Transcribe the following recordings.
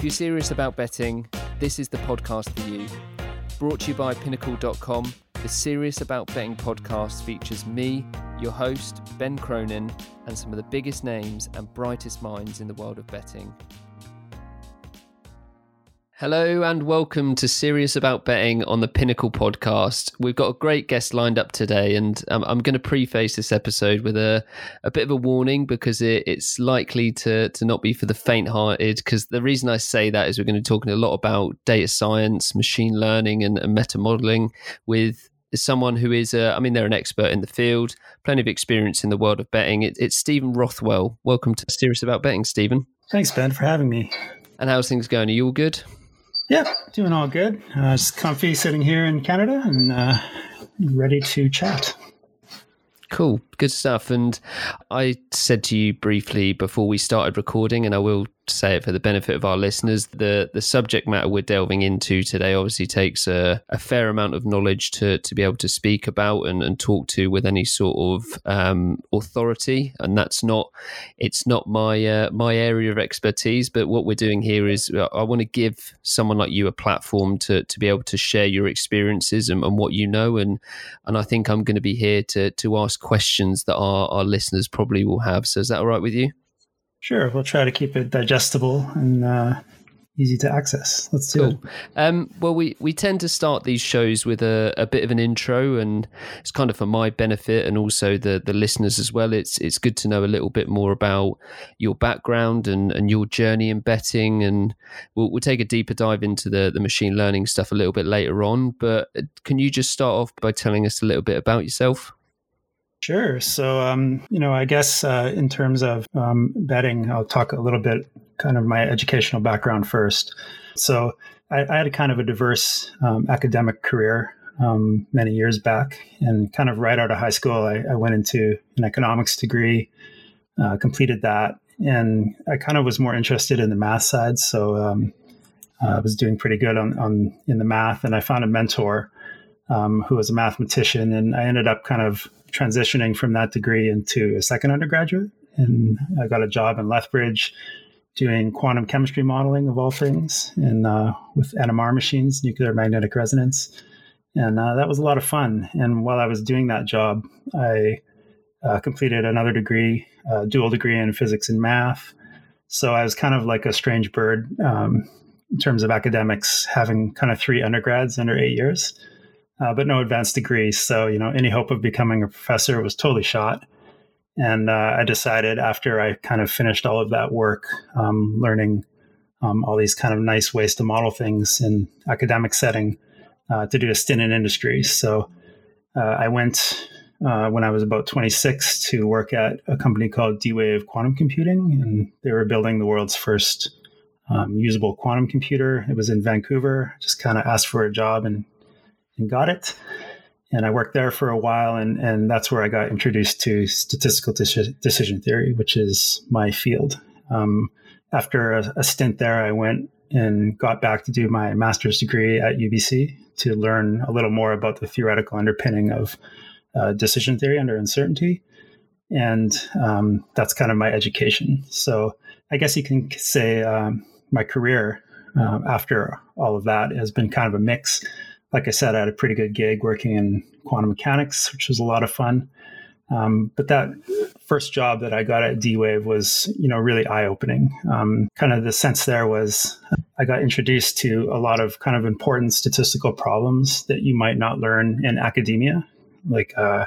If you're serious about betting, this is the podcast for you. Brought to you by Pinnacle.com, the Serious About Betting podcast features me, your host, Ben Cronin, and some of the biggest names and brightest minds in the world of betting. Hello and welcome to Serious About Betting on the Pinnacle podcast. We've got a great guest lined up today, and um, I'm going to preface this episode with a, a bit of a warning because it, it's likely to, to not be for the faint hearted. Because the reason I say that is we're going to be talking a lot about data science, machine learning, and, and meta modeling with someone who is, uh, I mean, they're an expert in the field, plenty of experience in the world of betting. It, it's Stephen Rothwell. Welcome to Serious About Betting, Stephen. Thanks, Ben, for having me. And how's things going? Are you all good? Yeah, doing all good. Uh, comfy sitting here in Canada and uh, ready to chat. Cool, good stuff. And I said to you briefly before we started recording, and I will say it for the benefit of our listeners, the the subject matter we're delving into today obviously takes a, a fair amount of knowledge to to be able to speak about and, and talk to with any sort of um, authority. And that's not it's not my uh, my area of expertise. But what we're doing here is uh, I want to give someone like you a platform to to be able to share your experiences and, and what you know. And and I think I'm going to be here to to ask questions that our, our listeners probably will have. So is that all right with you? Sure. We'll try to keep it digestible and uh, easy to access. Let's do cool. it. Um, well, we, we tend to start these shows with a, a bit of an intro, and it's kind of for my benefit and also the, the listeners as well. It's it's good to know a little bit more about your background and, and your journey in betting, and we'll, we'll take a deeper dive into the, the machine learning stuff a little bit later on. But uh, can you just start off by telling us a little bit about yourself? Sure. So, um, you know, I guess uh, in terms of um, betting, I'll talk a little bit kind of my educational background first. So, I, I had a kind of a diverse um, academic career um, many years back, and kind of right out of high school, I, I went into an economics degree, uh, completed that, and I kind of was more interested in the math side. So, um, I was doing pretty good on, on in the math, and I found a mentor um, who was a mathematician, and I ended up kind of transitioning from that degree into a second undergraduate. And I got a job in Lethbridge doing quantum chemistry modeling of all things and uh, with NMR machines, nuclear magnetic resonance. And uh, that was a lot of fun. And while I was doing that job, I uh, completed another degree, dual degree in physics and math. So I was kind of like a strange bird um, in terms of academics, having kind of three undergrads under eight years uh, but no advanced degrees. So, you know, any hope of becoming a professor was totally shot. And uh, I decided after I kind of finished all of that work, um, learning um, all these kind of nice ways to model things in academic setting, uh, to do a stint in industry. So uh, I went uh, when I was about 26 to work at a company called D-Wave Quantum Computing, and they were building the world's first um, usable quantum computer. It was in Vancouver. Just kind of asked for a job and and got it. And I worked there for a while, and, and that's where I got introduced to statistical decision theory, which is my field. Um, after a, a, stint there, I went and got back to do my master's degree at UBC to learn a little more about the theoretical underpinning of uh, decision theory under uncertainty. And um, that's kind of my education. So I guess you can say um, my career uh, after all of that has been kind of a mix like I said, I had a pretty good gig working in quantum mechanics, which was a lot of fun. Um, but that first job that I got at D Wave was, you know, really eye opening. Um, kind of the sense there was I got introduced to a lot of kind of important statistical problems that you might not learn in academia. Like, uh,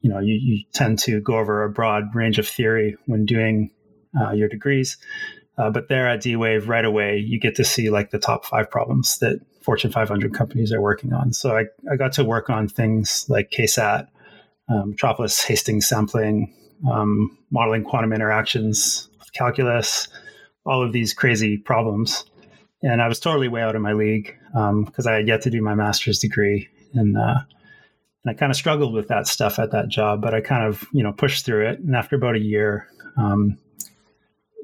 you know, you, you, tend to go over a broad range of theory when doing uh, your degrees. Uh, but there at D Wave, right away, you get to see like the top five problems that Fortune 500 companies are working on. So I, I got to work on things like KSAT, um, Metropolis Hastings sampling, um, modeling quantum interactions, calculus, all of these crazy problems. And I was totally way out of my league because um, I had yet to do my master's degree. And, uh, and I kind of struggled with that stuff at that job, but I kind of, you know, pushed through it. And after about a year, um,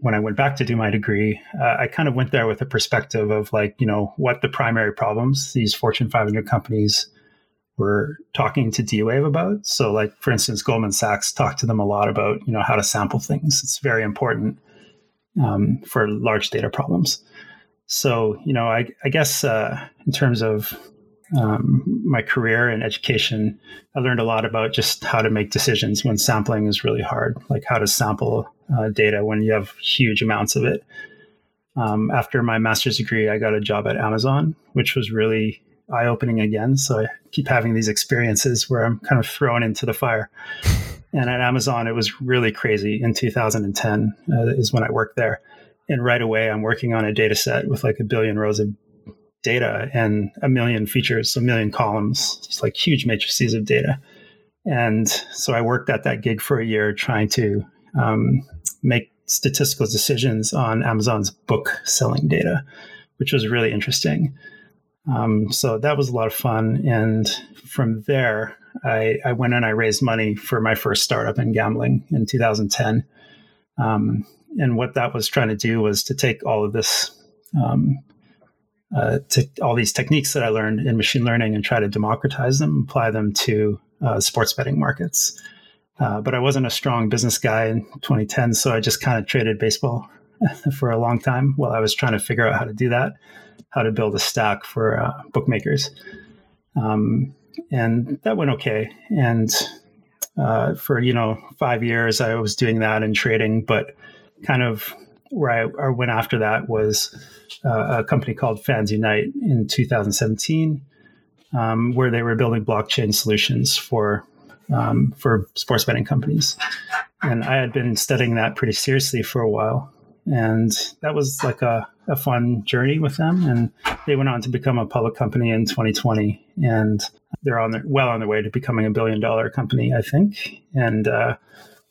when I went back to do my degree, uh, I kind of went there with a perspective of like, you know, what the primary problems these Fortune 500 companies were talking to D-Wave about. So, like for instance, Goldman Sachs talked to them a lot about, you know, how to sample things. It's very important um, for large data problems. So, you know, I, I guess uh, in terms of um, my career and education, I learned a lot about just how to make decisions when sampling is really hard, like how to sample uh, data when you have huge amounts of it. Um, after my master's degree, I got a job at Amazon, which was really eye opening again. So I keep having these experiences where I'm kind of thrown into the fire. And at Amazon, it was really crazy in 2010 uh, is when I worked there. And right away, I'm working on a data set with like a billion rows of data and a million features, a million columns, just like huge matrices of data. And so I worked at that gig for a year trying to um, make statistical decisions on Amazon's book selling data, which was really interesting. Um, so that was a lot of fun. And from there, I, I, went and I raised money for my first startup in gambling in 2010. Um, and what that was trying to do was to take all of this, um, uh, to all these techniques that I learned in machine learning and try to democratize them, apply them to uh, sports betting markets. Uh, but I wasn't a strong business guy in 2010, so I just kind of traded baseball for a long time while I was trying to figure out how to do that, how to build a stack for uh, bookmakers. Um, and that went okay. And uh, for you know five years, I was doing that and trading, but kind of where I, went after that was uh, a company called Fans Unite in 2017, um, where they were building blockchain solutions for um, for sports betting companies. And I had been studying that pretty seriously for a while. And that was like a, a fun journey with them. And they went on to become a public company in 2020. And they're on their, well on their way to becoming a billion dollar company, I think. And uh,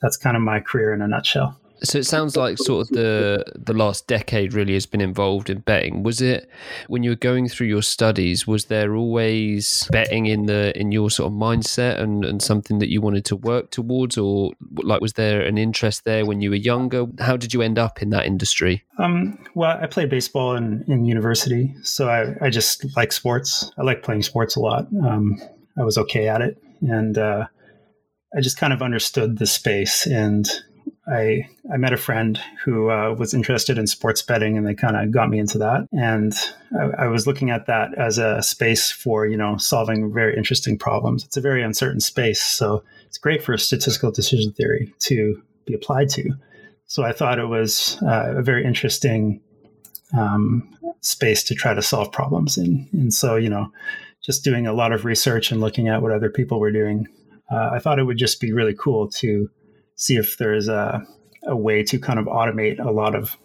that's kind of my career in a nutshell. So it sounds like sort of the the last decade really has been involved in betting. Was it when you were going through your studies? Was there always betting in the in your sort of mindset and, and something that you wanted to work towards, or like was there an interest there when you were younger? How did you end up in that industry? Um, well, I played baseball in in university, so I, I just like sports. I like playing sports a lot. Um, I was okay at it, and uh, I just kind of understood the space and I I met a friend who uh, was interested in sports betting, and they kind of got me into that. And I, I, was looking at that as a space for you know solving very interesting problems. It's a very uncertain space, so it's great for statistical decision theory to be applied to. So I thought it was uh, a very interesting um, space to try to solve problems in. And so you know, just doing a lot of research and looking at what other people were doing, uh, I thought it would just be really cool to see if there's a, a way to kind of automate a lot of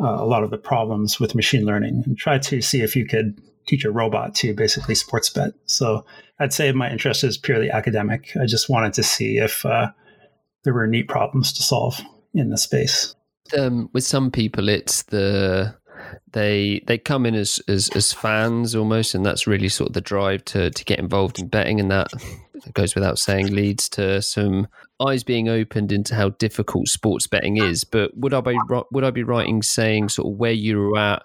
uh, a lot of the problems with machine learning and try to see if you could teach a robot to basically sports bet. So I'd say my interest is purely academic. I just wanted to see if uh, there were neat problems to solve in the space. Um, with some people, it's the they they come in as, as as fans almost, and that's really sort of the drive to to get involved in betting, and that goes without saying leads to some eyes being opened into how difficult sports betting is. But would I be would I be in saying sort of where you were at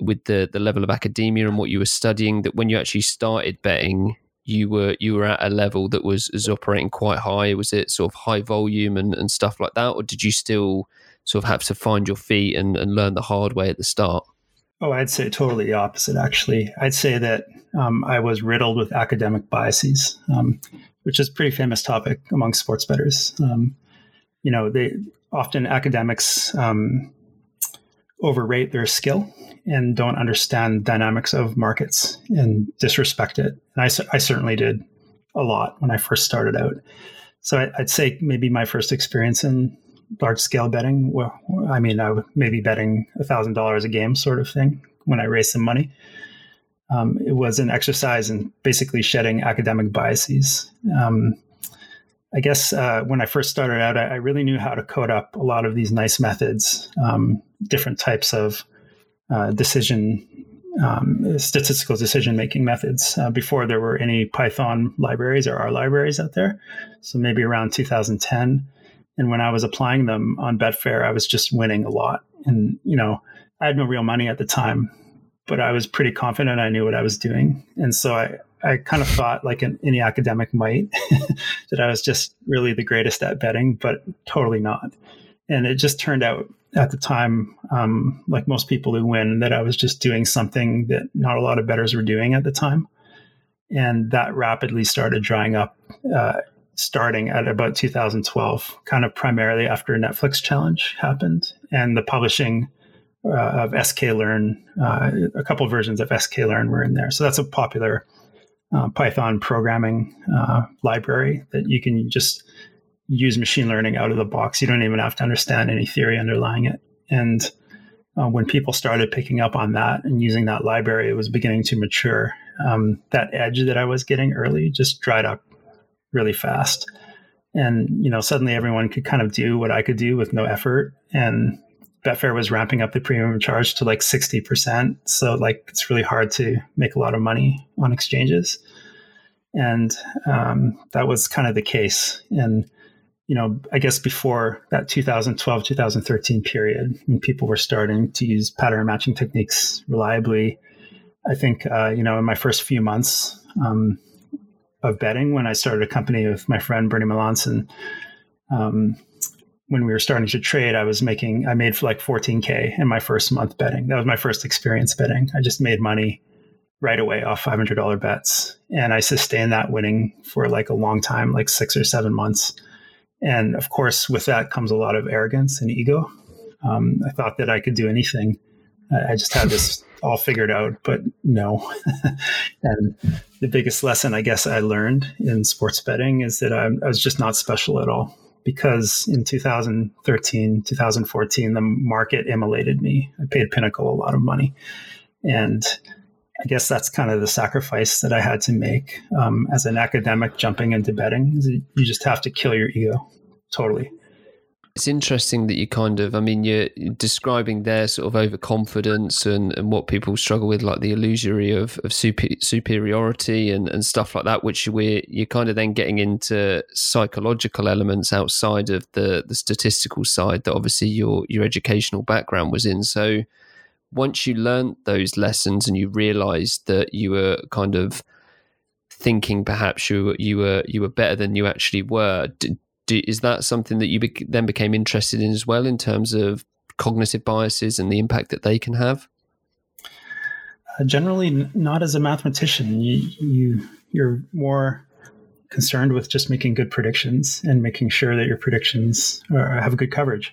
with the the level of academia and what you were studying that when you actually started betting? You were you were at a level that was, was operating quite high. Was it sort of high volume and, and stuff like that, or did you still sort of have to find your feet and, and learn the hard way at the start? Oh, I'd say totally the opposite, actually. I'd say that um, I was riddled with academic biases, um, which is a pretty famous topic among sports bettors. Um, you know, they often academics um, overrate their skill and don't understand dynamics of markets and disrespect it. And I, I certainly did a lot when I first started out. So I, I'd say maybe my first experience in large scale betting. Well, I mean, I maybe betting a thousand dollars a game, sort of thing, when I raised some money. Um, it was an exercise in basically shedding academic biases. Um, I guess uh, when I first started out, I, I, really knew how to code up a lot of these nice methods, um, different types of uh, decision, um, statistical decision making methods uh, before there were any Python libraries or R libraries out there. So maybe around 2010. And when I was applying them on Betfair, I was just winning a lot. And, you know, I had no real money at the time, but I was pretty confident I knew what I was doing. And so I, I kind of thought, like an, any academic might, that I was just really the greatest at betting, but totally not. And it just turned out at the time, um, like most people who win, that I was just doing something that not a lot of bettors were doing at the time. And that rapidly started drying up, uh, starting at about 2012, kind of primarily after Netflix challenge happened and the publishing uh, of sklearn, uh, a couple versions of sklearn were in there. So that's a popular uh, Python programming uh, library that you can just use machine learning out of the box. You don't even have to understand any theory underlying it. And uh, when people started picking up on that and using that library, it was beginning to mature. Um, that edge that I was getting early just dried up really fast. And, you know, suddenly everyone could kind of do what I could do with no effort. And Betfair was ramping up the premium charge to like 60%. So, like, it's really hard to make a lot of money on exchanges. And um, that was kind of the case. And you know, I guess before that 2012, 2013 period, when people were starting to use pattern matching techniques reliably, I think, uh, you know, in my first few months um, of betting, when I started a company with my friend Bernie Melanson, um, when we were starting to trade, I was making, I made like 14K in my first month betting. That was my first experience betting. I just made money right away off $500 bets. And I sustained that winning for like a long time, like six or seven months and of course, with that comes a lot of arrogance and ego. Um, I thought that I could do anything. I just had this all figured out, but no. and the biggest lesson I guess I learned in sports betting is that I, I was just not special at all because in 2013, 2014, the market immolated me. I paid Pinnacle a lot of money. And I guess that's kind of the sacrifice that I had to make um, as an academic jumping into betting. You just have to kill your ego totally. It's interesting that you kind of, I mean, you're describing their sort of overconfidence and, and what people struggle with, like the illusory of, of super, superiority and, and stuff like that, which we're, you're kind of then getting into psychological elements outside of the, the statistical side that obviously your, your educational background was in. So once you learned those lessons and you realized that you were kind of thinking perhaps you, you were, you were better than you actually were, did, do, is that something that you be, then became interested in as well in terms of cognitive biases and the impact that they can have? Uh, generally, n- not as a mathematician. You, you you're more concerned with just making good predictions and making sure that your predictions are, have good coverage.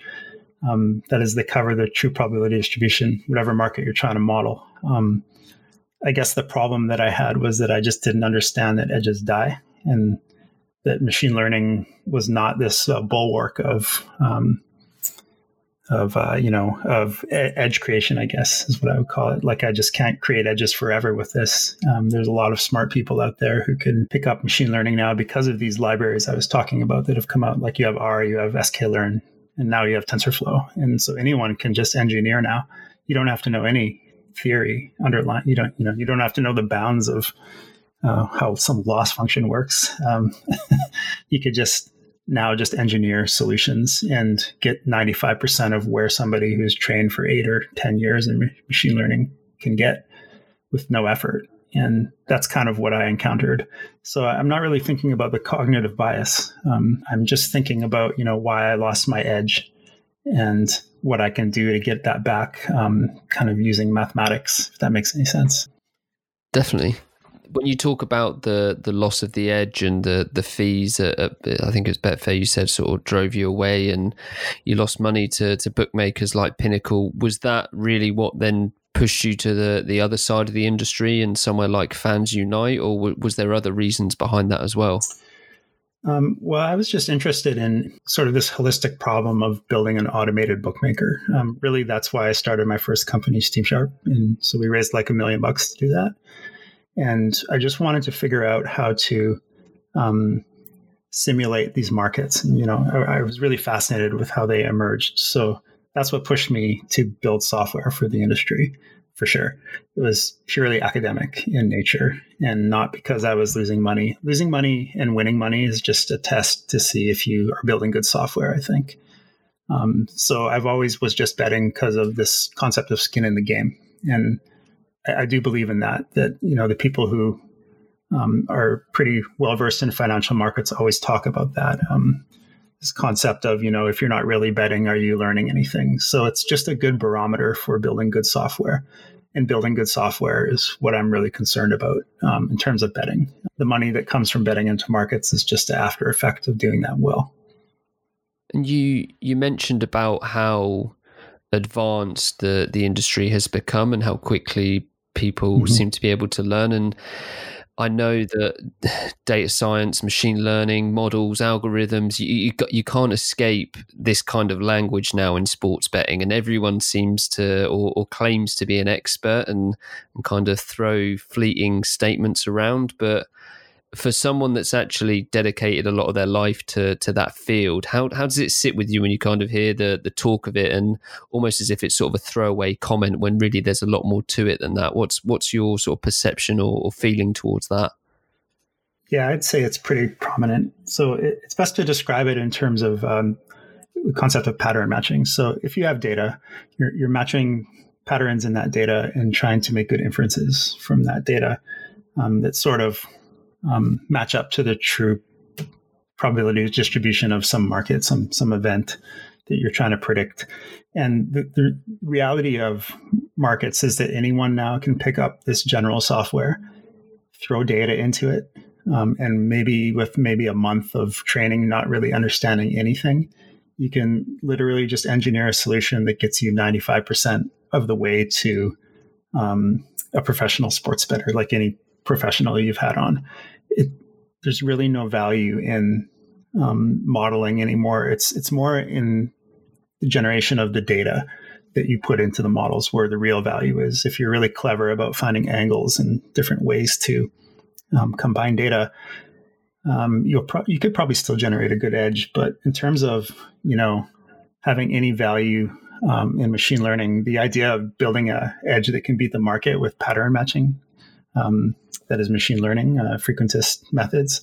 Um, that is, they cover the true probability distribution, whatever market you're trying to model. Um, I guess the problem that I had was that I just didn't understand that edges die, and that machine learning was not this uh, bulwark of um, of uh, you know of edge creation i guess is what i would call it. Like i just can't create edges forever with this. Um, there's a lot of smart people out there who can pick up machine learning now because of these libraries i was talking about that have come out. Like you have r you have sklearn and now you have tensorflow. And so anyone can just engineer now. You don't have to know any theory underlying you don't you know you don't have to know the bounds of uh, how some loss function works. Um, you could just now just engineer solutions and get 95% of where somebody who's trained for eight or 10 years in machine learning can get with no effort. And that's kind of what I encountered. So I'm not really thinking about the cognitive bias. Um, I'm just thinking about, you know, why I lost my edge and what I can do to get that back, um, kind of using mathematics, if that makes any sense. Definitely when you talk about the the loss of the edge and the the fees, uh, I think it was Betfair you said sort of drove you away, and you lost money to to bookmakers like Pinnacle. Was that really what then pushed you to the the other side of the industry and somewhere like Fans Unite, or was there other reasons behind that as well? Um, well, I was just interested in sort of this holistic problem of building an automated bookmaker. Um, really, that's why I started my first company, Steam Sharp, and so we raised like a million bucks to do that. And I just wanted to figure out how to um, simulate these markets. You know, I, I was really fascinated with how they emerged. So that's what pushed me to build software for the industry for sure. It was purely academic in nature and not because I was losing money. Losing money and winning money is just a test to see if you are building good software, I think. Um, so I've always was just betting because of this concept of skin in the game. And I, do believe in that. That you know the people who um, are pretty well versed in financial markets always talk about that. Um, this concept of, you know, if you're not really betting, are you learning anything? So it's just a good barometer for building good software. And building good software is what I'm really concerned about um, in terms of betting. The money that comes from betting into markets is just an after effect of doing that well. And you you mentioned about how advanced the the industry has become and how quickly people mm-hmm. seem to be able to learn and I know that data science, machine learning, models, algorithms, you, you, you, can't escape this kind of language now in sports betting. And everyone seems to or, or claims to be an expert and, and kind of throw fleeting statements around. But for someone that's actually dedicated a lot of their life to to that field, how how does it sit with you when you kind of hear the the talk of it and almost as if it's sort of a throwaway comment when really there's a lot more to it than that? What's what's your sort of perception or, or feeling towards that? Yeah, I'd say it's pretty prominent. So it, it's best to describe it in terms of um, the concept of pattern matching. So if you have data, you're, you're matching patterns in that data and trying to make good inferences from that data. Um, that sort of um, match up to the true probability distribution of some market, some some event that you're trying to predict. And the, the reality of markets is that anyone now can pick up this general software, throw data into it, um, and maybe with maybe a month of training, not really understanding anything, you can literally just engineer a solution that gets you 95% of the way to um, a professional sports bettor, like any professional you've had on. It, there's really no value in um, modeling anymore. It's it's more in the generation of the data that you put into the models where the real value is. If you're really clever about finding angles and different ways to um, combine data, um, you'll pro- you could probably still generate a good edge. But in terms of you know having any value um, in machine learning, the idea of building a edge that can beat the market with pattern matching um, that is machine learning, uh, frequentist methods,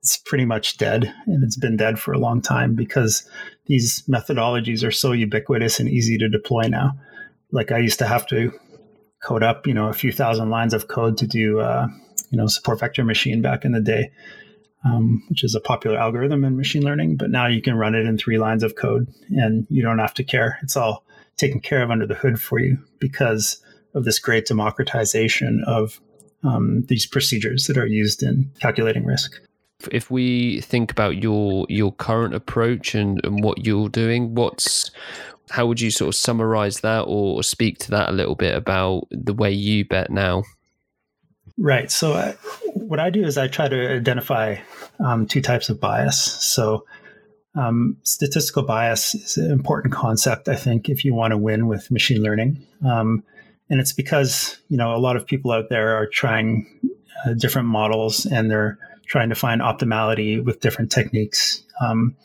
it's pretty much dead. And it's been dead for a long time because these methodologies are so ubiquitous and easy to deploy now. Like I used to have to code up, you know, a few thousand lines of code to do, uh, you know, support vector machine back in the day, um, which is a popular algorithm in machine learning. But now you can run it in three lines of code and you don't have to care. It's all taken care of under the hood for you because of this great democratization of um, these procedures that are used in calculating risk. If we think about your your current approach and, and what you're doing, what's how would you sort of summarize that or speak to that a little bit about the way you bet now? Right. So, I, what I do is I try to identify um, two types of bias. So, um, statistical bias is an important concept, I think, if you want to win with machine learning. Um, and it's because you know a lot of people out there are trying uh, different models and they're trying to find optimality with different techniques. Um,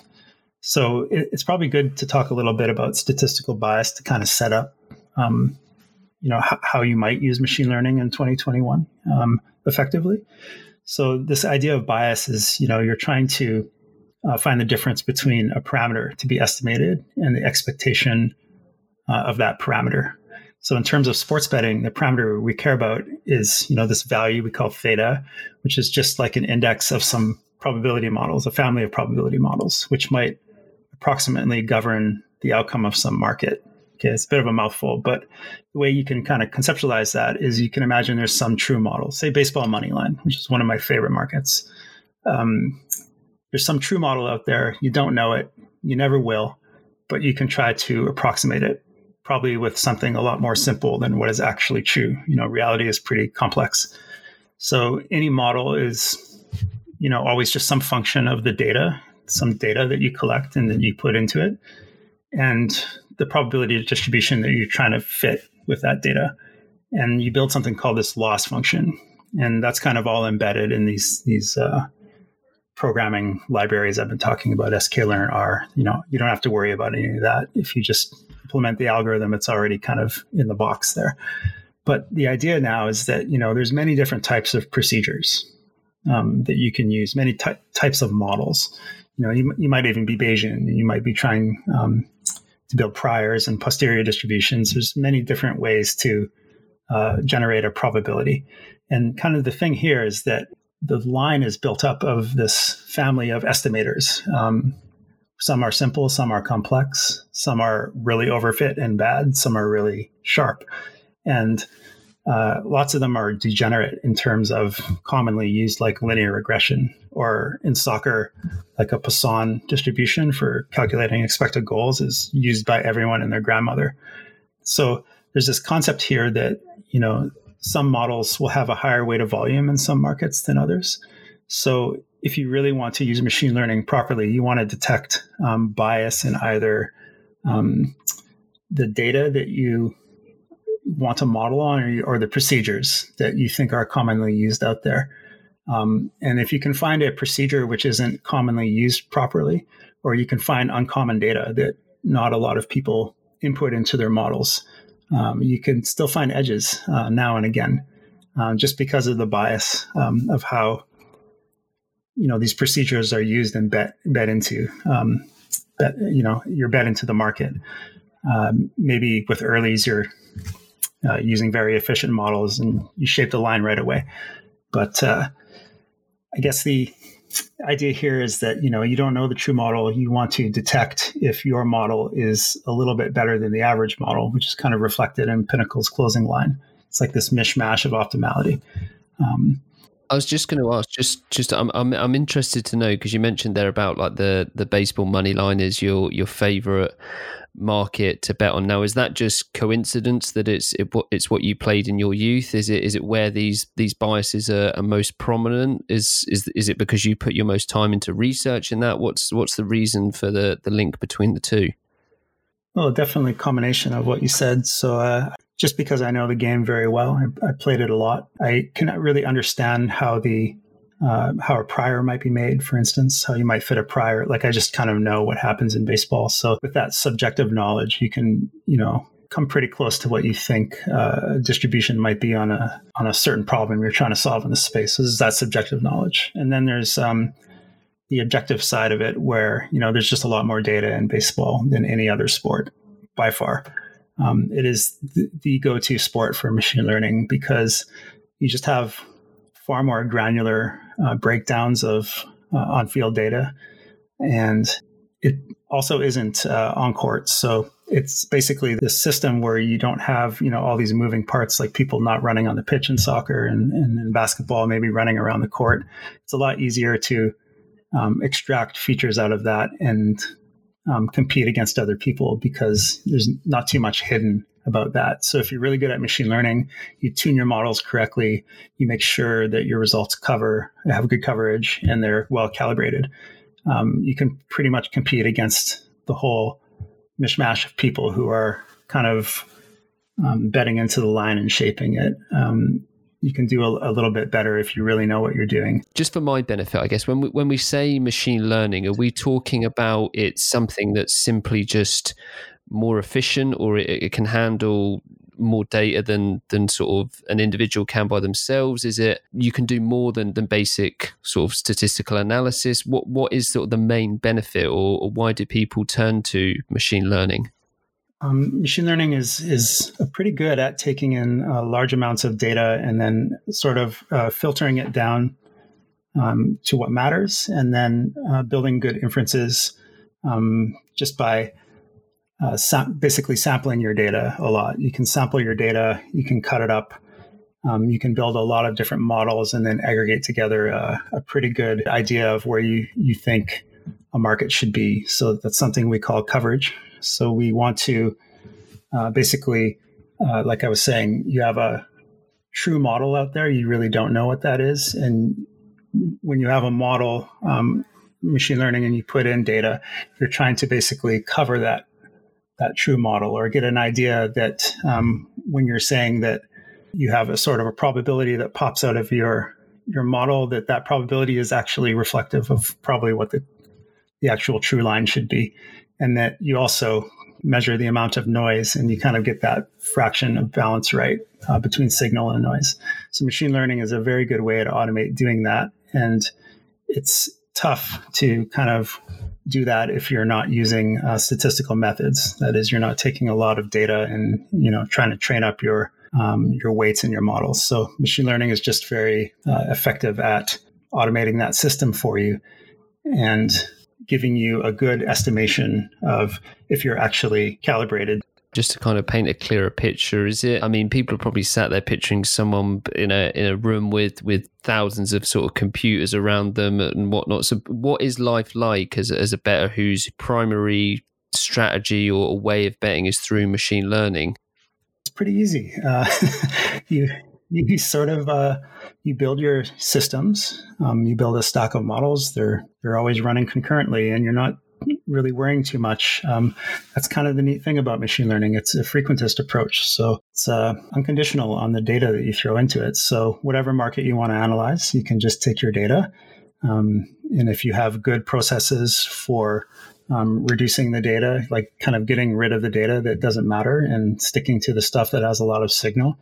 so it, it's probably good to talk a little bit about statistical bias to kind of set up, um, you know, h- how you might use machine learning in 2021 um, effectively. So this idea of bias is, you know, you're trying to uh, find the difference between a parameter to be estimated and the expectation uh, of that parameter. So in terms of sports betting, the parameter we care about is, you know, this value we call theta, which is just like an index of some probability models, a family of probability models, which might approximately govern the outcome of some market. Okay, it's a bit of a mouthful, but the way you can kind of conceptualize that is you can imagine there's some true model, say baseball money line, which is one of my favorite markets. Um, there's some true model out there. You don't know it, you never will, but you can try to approximate it probably with something a lot more simple than what is actually true. You know, reality is pretty complex. So any model is, you know, always just some function of the data, some data that you collect and then you put into it, and the probability distribution that you're trying to fit with that data. And you build something called this loss function, and that's kind of all embedded in these these uh, programming libraries I've been talking about, sklearn R. You know, you don't have to worry about any of that if you just implement the algorithm, it's already kind of in the box there. But the idea now is that you know there's many different types of procedures um, that you can use, many ty- types of models. You know, you, you might even be Bayesian. You might be trying um, to build priors and posterior distributions. There's many different ways to uh, generate a probability. And kind of the thing here is that the line is built up of this family of estimators. Um, Some are simple, some are complex, some are really overfit and bad, some are really sharp. And uh, lots of them are degenerate in terms of commonly used like linear regression or in soccer like a poisson distribution for calculating expected goals is used by everyone and their grandmother so there's this concept here that you know some models will have a higher weight of volume in some markets than others so if you really want to use machine learning properly you want to detect um, bias in either um, the data that you want to model on or, or, the procedures that you think are commonly used out there. Um, and if you can find a procedure which isn't commonly used properly, or you can find uncommon data that not a lot of people input into their models, um, you can still find edges uh, now and again, um, just because of the bias um, of how you know these procedures are used and bet bet into. Um, bet, you know, you're bet into the market. Um, maybe with earlies, you're uh, using very efficient models, and you shape the line right away. But uh, I guess the idea here is that you know you don't know the true model. You want to detect if your model is a little bit better than the average model, which is kind of reflected in Pinnacle's closing line. It's like this mishmash of optimality. Um, I was just going to ask, just, just, I'm, I'm, I'm interested to know because you mentioned there about like the the baseball money line is your your favorite market to bet on. Now is that just coincidence that it's it, it's what you played in your youth? Is it is it where these these biases are, are, most prominent? Is is is it because you put your most time into research in that? What's what's the reason for the the link between the two? Well definitely a combination of what you said. So uh, just because i know the game very well I, I played it a lot i cannot really understand how the uh, how a prior might be made, for instance, how you might fit a prior. Like I just kind of know what happens in baseball. So with that subjective knowledge, you can, you know, come pretty close to what you think uh, distribution might be on a on a certain problem you're trying to solve in the space. So this is that subjective knowledge. And then there's um, the objective side of it, where you know there's just a lot more data in baseball than any other sport by far. Um, it is the, go-to sport for machine learning because you just have far more granular uh, breakdowns of uh, on field data. And it also isn't uh, on court. So it's basically the system where you don't have, you know, all these moving parts like people not running on the pitch in soccer and, and in basketball, maybe running around the court. It's a lot easier to um, extract features out of that and um, compete against other people because there's not too much hidden about that. So if you're really good at machine learning, you tune your models correctly, you make sure that your results cover have good coverage and they're well calibrated. Um, you can pretty much compete against the whole mishmash of people who are kind of um, betting into the line and shaping it. Um, you can do a, a, little bit better if you really know what you're doing. Just for my benefit, I guess when we, when we say machine learning, are we talking about it's something that's simply just more efficient or it, it can handle more data than than sort of an individual can by themselves? Is it you can do more than than basic sort of statistical analysis? What what is sort of the main benefit, or, or why do people turn to machine learning? Um, machine learning is is pretty good at taking in uh, large amounts of data and then sort of uh, filtering it down um, to what matters, and then uh, building good inferences um, just by uh, basically sampling your data a lot. You can sample your data, you can cut it up, um, you can build a lot of different models, and then aggregate together a, a pretty good idea of where you you think a market should be. So that's something we call coverage. So we want to uh, basically, uh, like I was saying, you have a true model out there. You really don't know what that is, and when you have a model, um, machine learning, and you put in data, you're trying to basically cover that that true model or get an idea that um, when you're saying that you have a sort of a probability that pops out of your your model that that probability is actually reflective of probably what the the actual true line should be and that you also measure the amount of noise and you kind of get that fraction of balance right uh, between signal and noise so machine learning is a very good way to automate doing that and it's tough to kind of do that if you're not using uh, statistical methods. That is, you're not taking a lot of data and you know trying to train up your um, your weights in your models. So machine learning is just very uh, effective at automating that system for you. And giving you a good estimation of if you're actually calibrated. Just to kind of paint a clearer picture is it i mean people are probably sat there picturing someone in a in a room with with thousands of sort of computers around them and whatnot. So what is life like as, as a bettor whose primary strategy or way of betting is through machine learning? It's pretty easy. Uh, you you sort of uh, you build your systems um, you build a stack of models they're they're always running concurrently and you're not really worrying too much. Um, that's kind of the neat thing about machine learning. It's a frequentist approach. So it's uh, unconditional on the data that you throw into it. So whatever market you want to analyze, you can just take your data. Um, and if you have good processes for um, reducing the data, like kind of getting rid of the data that doesn't matter and sticking to the stuff that has a lot of signal,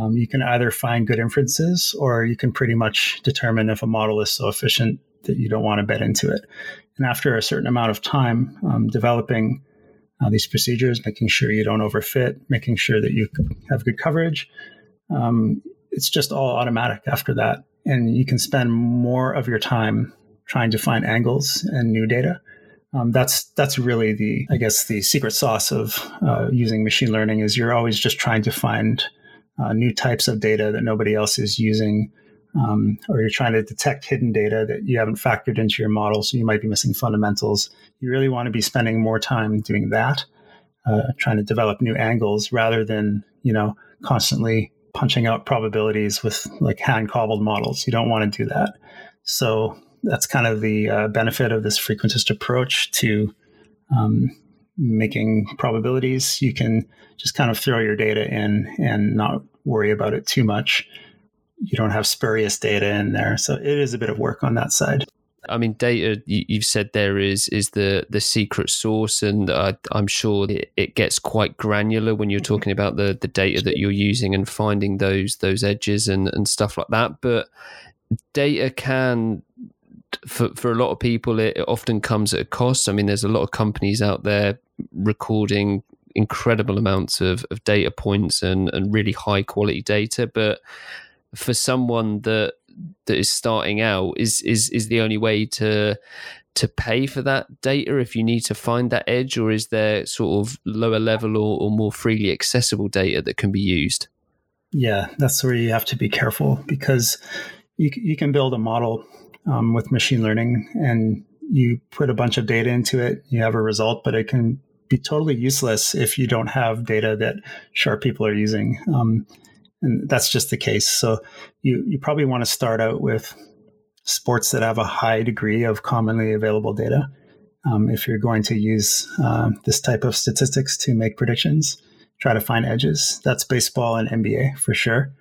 um, you can either find good inferences or you can pretty much determine if a model is so efficient that you don't want to bet into it. And after a certain amount of time um, developing uh, these procedures, making sure you don't overfit, making sure that you have good coverage, um, it's just all automatic after that. And you can spend more of your time trying to find angles and new data. Um, that's that's really the I guess the secret sauce of uh, using machine learning is you're always just trying to find uh, new types of data that nobody else is using um, or you're trying to detect hidden data that you haven't factored into your model, so you might be missing fundamentals. You really want to be spending more time doing that, uh, trying to develop new angles rather than you know constantly punching out probabilities with like hand cobbled models. You don't want to do that. So that's kind of the uh, benefit of this frequentist approach to um, making probabilities. You can just kind of throw your data in and not worry about it too much you don't have spurious data in there. So it is a bit of work on that side. I mean, data you've said there is is the the secret sauce, and I, am sure it, it, gets quite granular when you're talking about the the data that you're using and finding those those edges and and stuff like that. But data can. For, for a lot of people, it, it often comes at a cost. I mean, there's a lot of companies out there recording incredible amounts of, of data points and, and really high quality data, but for someone that that is starting out is is is the only way to to pay for that data if you need to find that edge or is there sort of lower level or, or more freely accessible data that can be used yeah that's where you have to be careful because you, you can build a model um, with machine learning and you put a bunch of data into it you have a result but it can be totally useless if you don't have data that sharp people are using um, and that's just the case. So you you probably want to start out with sports that have a high degree of commonly available data. Um, if you're going to use uh, this type of statistics to make predictions, try to find edges. That's baseball and NBA for sure,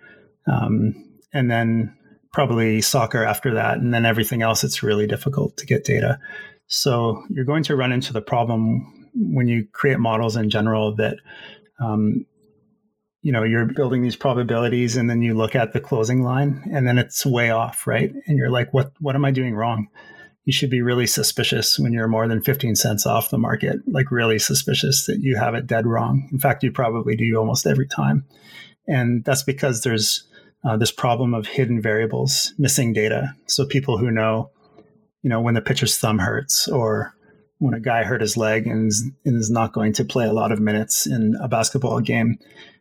um, and then probably soccer after that, and then everything else. It's really difficult to get data. So you're going to run into the problem when you create models in general that um, you know you're building these probabilities and then you look at the closing line and then it's way off right and you're like what what am i doing wrong you should be really suspicious when you're more than 15 cents off the market like really suspicious that you have it dead wrong in fact you probably do almost every time and that's because there's uh, this problem of hidden variables missing data so people who know you know when the pitcher's thumb hurts or when a guy hurt his leg and is, and is not going to play a lot of minutes in a basketball game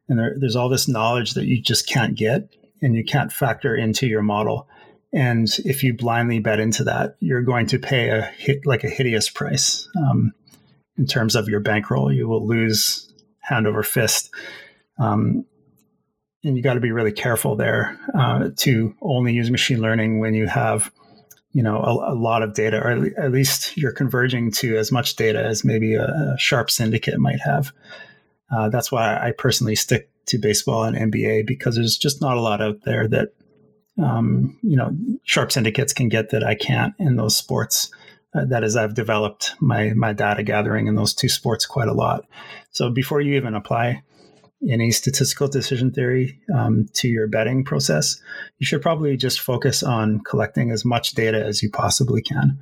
and there, there's all this knowledge that you just can't get and you can't factor into your model. And if you blindly bet into that, you're going to pay a hit, like a hideous price um, in terms of your bankroll. You will lose hand over fist. Um, and you got to be really careful there uh, to only use machine learning when you have you know a, a, lot of data or at least you're converging to as much data as maybe a, a sharp syndicate might have uh, that's why I personally stick to baseball and NBA because there's just not a lot out there that um, you know sharp syndicates can get that I can't in those sports. Uh, that is, I've developed my my data gathering in those two sports quite a lot. So before you even apply any statistical decision theory um, to your betting process, you should probably just focus on collecting as much data as you possibly can,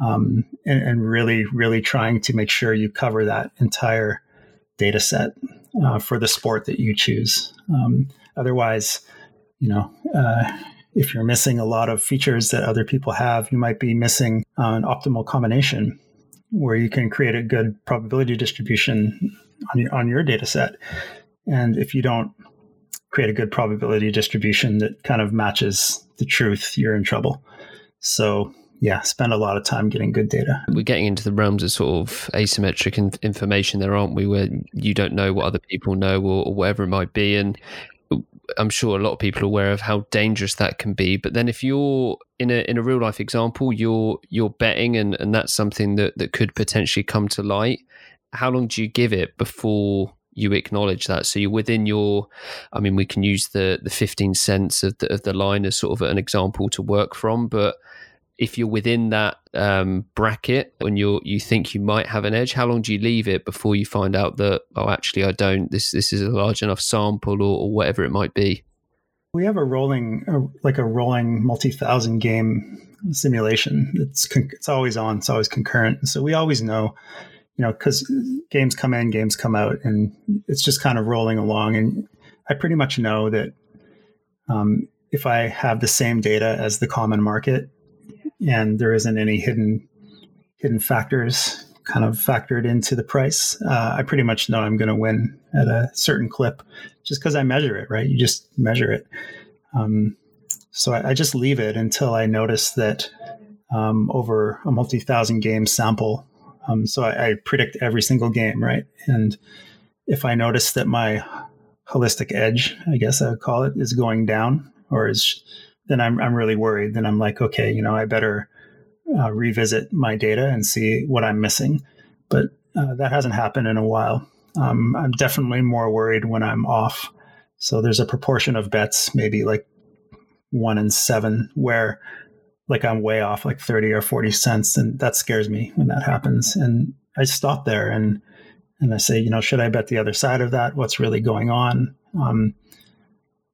um, and, and really, really trying to make sure you cover that entire data set uh, for the sport that you choose. Um, otherwise, you know, uh, if you're missing a lot of features that other people have, you might be missing uh, an optimal combination where you can create a good probability distribution on your, on your data set. And if you don't create a good probability distribution that kind of matches the truth, you're in trouble. So yeah, spend a lot of time getting good data. We're getting into the realms of sort of asymmetric in- information there, aren't we? Where you don't know what other people know or, or, whatever it might be. And I'm sure a lot of people are aware of how dangerous that can be. But then if you're in a in a real life example, you're you're betting and, and that's something that, that could potentially come to light. How long do you give it before you acknowledge that? So you're within your I mean we can use the the 15 cents of the of the line as sort of an example to work from, but if you're within that um, bracket and you you think you might have an edge, how long do you leave it before you find out that oh actually I don't? This this is a large enough sample or, or whatever it might be. We have a rolling like a rolling multi thousand game simulation. It's con- it's always on. It's always concurrent. So we always know, you know, because games come in, games come out, and it's just kind of rolling along. And I pretty much know that um, if I have the same data as the common market and there isn't any hidden hidden factors kind of factored into the price, uh, I pretty much know I'm going to win at a certain clip just because I measure it, right? You just measure it. Um, so I, I, just leave it until I notice that um, over a multi thousand game sample. Um, so I, I, predict every single game, right? And if I notice that my holistic edge, I guess I would call it, is going down or is then I'm I'm really worried. Then I'm like, okay, you know, I better uh, revisit my data and see what I'm missing. But uh, that hasn't happened in a while. Um, I'm definitely more worried when I'm off. So there's a proportion of bets, maybe like one in seven, where like I'm way off, like 30 or 40 cents. And that scares me when that happens. And I stop there and, and I say, you know, should I bet the other side of that? What's really going on? Um,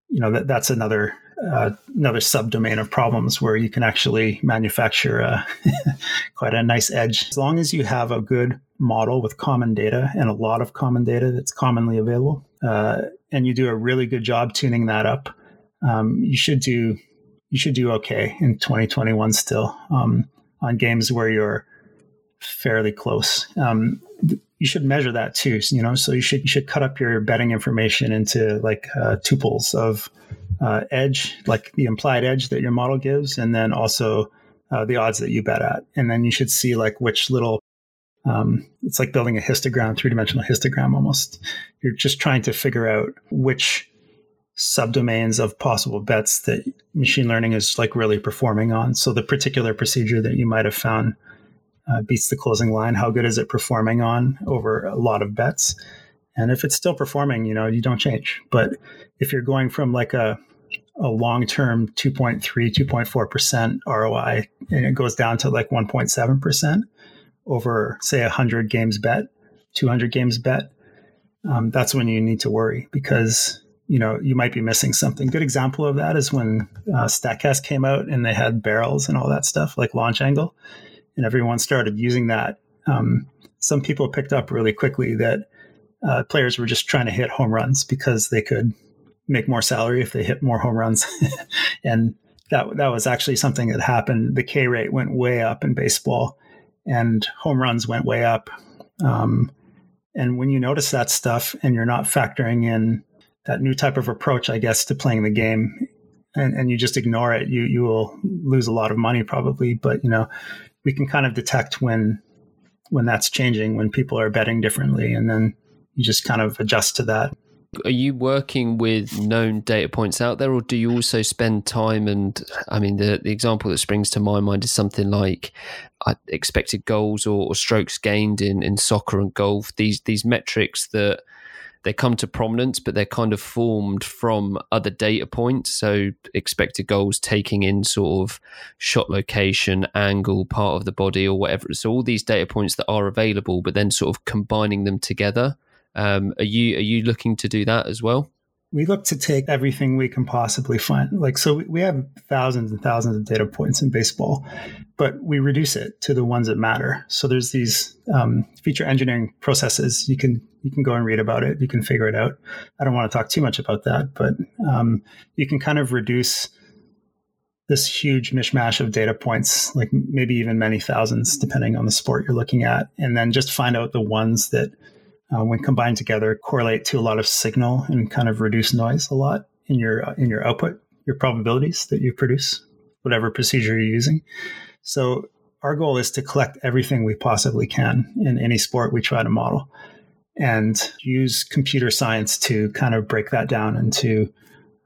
you know, that, that's another uh, another subdomain of problems where you can actually manufacture a, quite a nice edge. As long as you have a good model with common data and a lot of common data that's commonly available, uh, and you do a really good job tuning that up, um, you should do you should do okay in 2021 still um, on games where you're fairly close. Um, you should measure that too. You know, so you should you should cut up your betting information into like uh, tuples of uh, edge, like the implied edge that your model gives, and then also uh, the odds that you bet at. And then you should see like which little, um, it's like building a histogram, three dimensional histogram almost. You're just trying to figure out which subdomains of possible bets that machine learning is like really performing on. So the particular procedure that you might have found uh, beats the closing line. How good is it performing on over a lot of bets? And if it's still performing, you know, you don't change. But if you're going from like a a long-term 2.3 2.4% roi and it goes down to like 1.7% over say 100 games bet 200 games bet um, that's when you need to worry because you know you might be missing something good example of that is when uh, statcast came out and they had barrels and all that stuff like launch angle and everyone started using that um, some people picked up really quickly that uh, players were just trying to hit home runs because they could make more salary if they hit more home runs. and that that was actually something that happened. The K rate went way up in baseball, and home runs went way up. Um, and when you notice that stuff, and you're not factoring in that new type of approach, I guess, to playing the game, and, and you just ignore it, you you will lose a lot of money probably. But you know, we can kind of detect when when that's changing, when people are betting differently, and then you just kind of adjust to that are you working with known data points out there, or do you also spend time? And I mean, the, the example that springs to my mind is something like uh, expected goals or, or, strokes gained in, in soccer and golf. These these metrics that they come to prominence, but they're kind of formed from other data points. So expected goals taking in sort of shot location, angle, part of the body, or whatever. So all these data points that are available, but then sort of combining them together. Um, are you are you looking to do that as well? We look to take everything we can possibly find. Like so, we have thousands and thousands of data points in baseball, but we reduce it to the ones that matter. So there's these um, feature engineering processes. You can you can go and read about it. You can figure it out. I don't want to talk too much about that, but um, you can kind of reduce this huge mishmash of data points, like maybe even many thousands, depending on the sport you're looking at, and then just find out the ones that, uh, when combined together, correlate to a lot of signal and kind of reduce noise a lot in your uh, in your output, your probabilities that you produce, whatever procedure you're using. So our goal is to collect everything we possibly can in any sport we try to model, and use computer science to kind of break that down into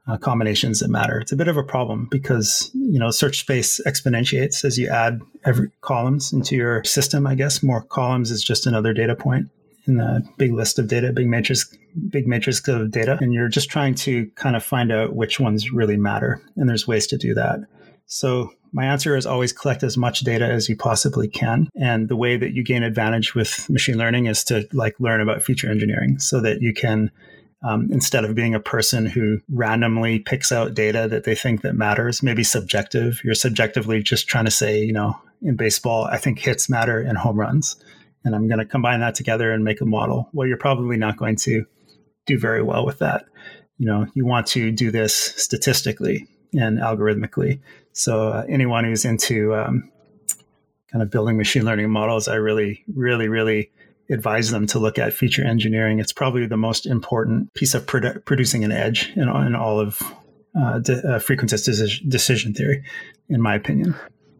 uh, combinations that matter. It's a bit of a problem because you know search space exponentiates as you add every columns into your system. I guess more columns is just another data point in the big list of data, big matrix, big matrix of data, and you're just trying to kind of find out which ones really matter. And there's ways to do that. So my answer is always collect as much data as you possibly can. And the way that you gain advantage with machine learning is to like learn about feature engineering so that you can um, instead of being a person who randomly picks out data that they think that matters, maybe subjective. You're subjectively just trying to say, you know, in baseball, I think hits matter and home runs, and I'm going to combine that together and make a model. Well, you're probably not going to do very well with that. You know, you want to do this statistically and algorithmically. So uh, anyone who's into um, kind of building machine learning models, I really, really, really advise them to look at feature engineering. It's probably the most important piece of produ- producing an edge in, in all of uh, de- uh, frequentist decision, decision theory, in my opinion.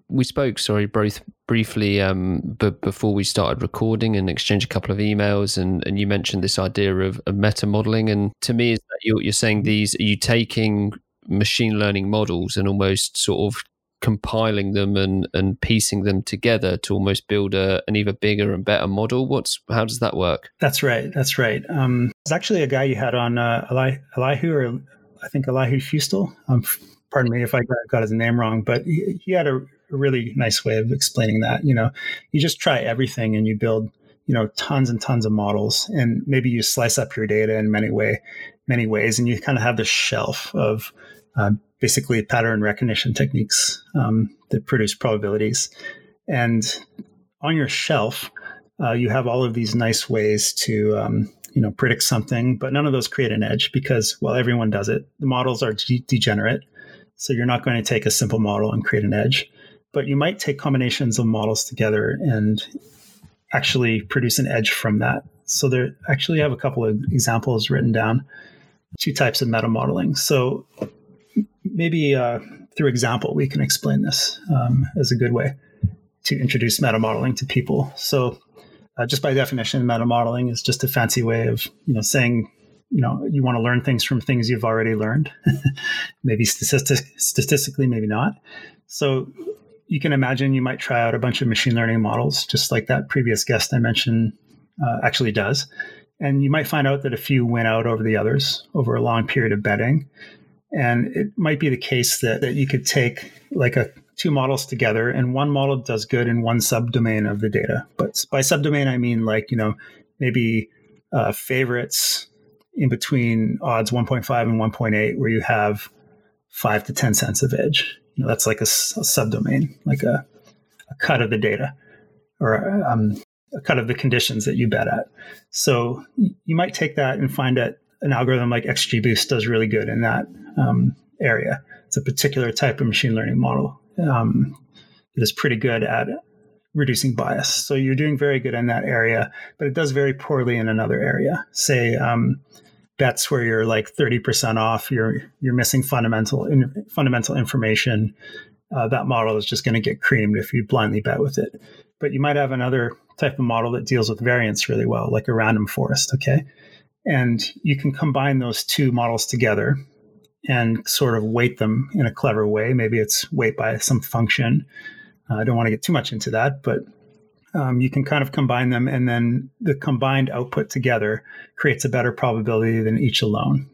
We spoke, sorry, both briefly um, b- before we started recording and exchanged a couple of emails, and, and you mentioned this idea of, of meta modeling. And to me, is that you're, you're saying these are you taking machine learning models and almost sort of compiling them and and piecing them together to almost build a, an even bigger and better model? What's how does that work? That's right. That's right. Um there's actually a guy you had on uh Eli, elihu or i think elihu Feustel um pardon me if i got his name wrong but he, he had a, really nice way of explaining that you know you just try everything and you build you know tons and tons of models and maybe you slice up your data in many way many ways and you kind of have this shelf of uh, basically pattern recognition techniques um, that produce probabilities. And on your shelf, uh, you have all of these nice ways to um, you know predict something, but none of those create an edge because well, everyone does it. The models are de- degenerate, so you're not going to take a simple model and create an edge. But you might take combinations of models together and actually produce an edge from that. So there actually I have a couple of examples written down. Two types of meta modeling. So maybe uh, through example, we can explain this um, as a good way to introduce meta modeling to people. So, uh, just by definition, meta modeling is just a fancy way of you know saying you know you want to learn things from things you've already learned, maybe statistic, statistically, maybe not. So you can imagine you might try out a bunch of machine learning models, just like that previous guest I mentioned uh, actually does. And you might find out that a few win out over the others over a long period of betting. And it might be the case that, that you could take like a two models together and one model does good in one subdomain of the data. But by subdomain, I mean like, you know, maybe uh, favorites in between odds 1.5 and 1.8, where you have five to 10 cents of edge. Know, that's like a, a subdomain, like a, a, cut of the data or um, a cut of the conditions that you bet at. So you might take that and find that an algorithm like XGBoost does really good in that um, area. It's a particular type of machine learning model um, that is pretty good at reducing bias. So you're doing very good in that area, but it does very poorly in another area. Say um, bets where you're like 30% off, you're you're missing fundamental in, fundamental information. Uh, that model is just going to get creamed if you blindly bet with it. But you might have another type of model that deals with variance really well, like a random forest. Okay, and you can combine those two models together and sort of weight them in a clever way. Maybe it's weight by some function. Uh, I don't want to get too much into that, but um, you can kind of combine them, and then the combined output together creates a better probability than each alone.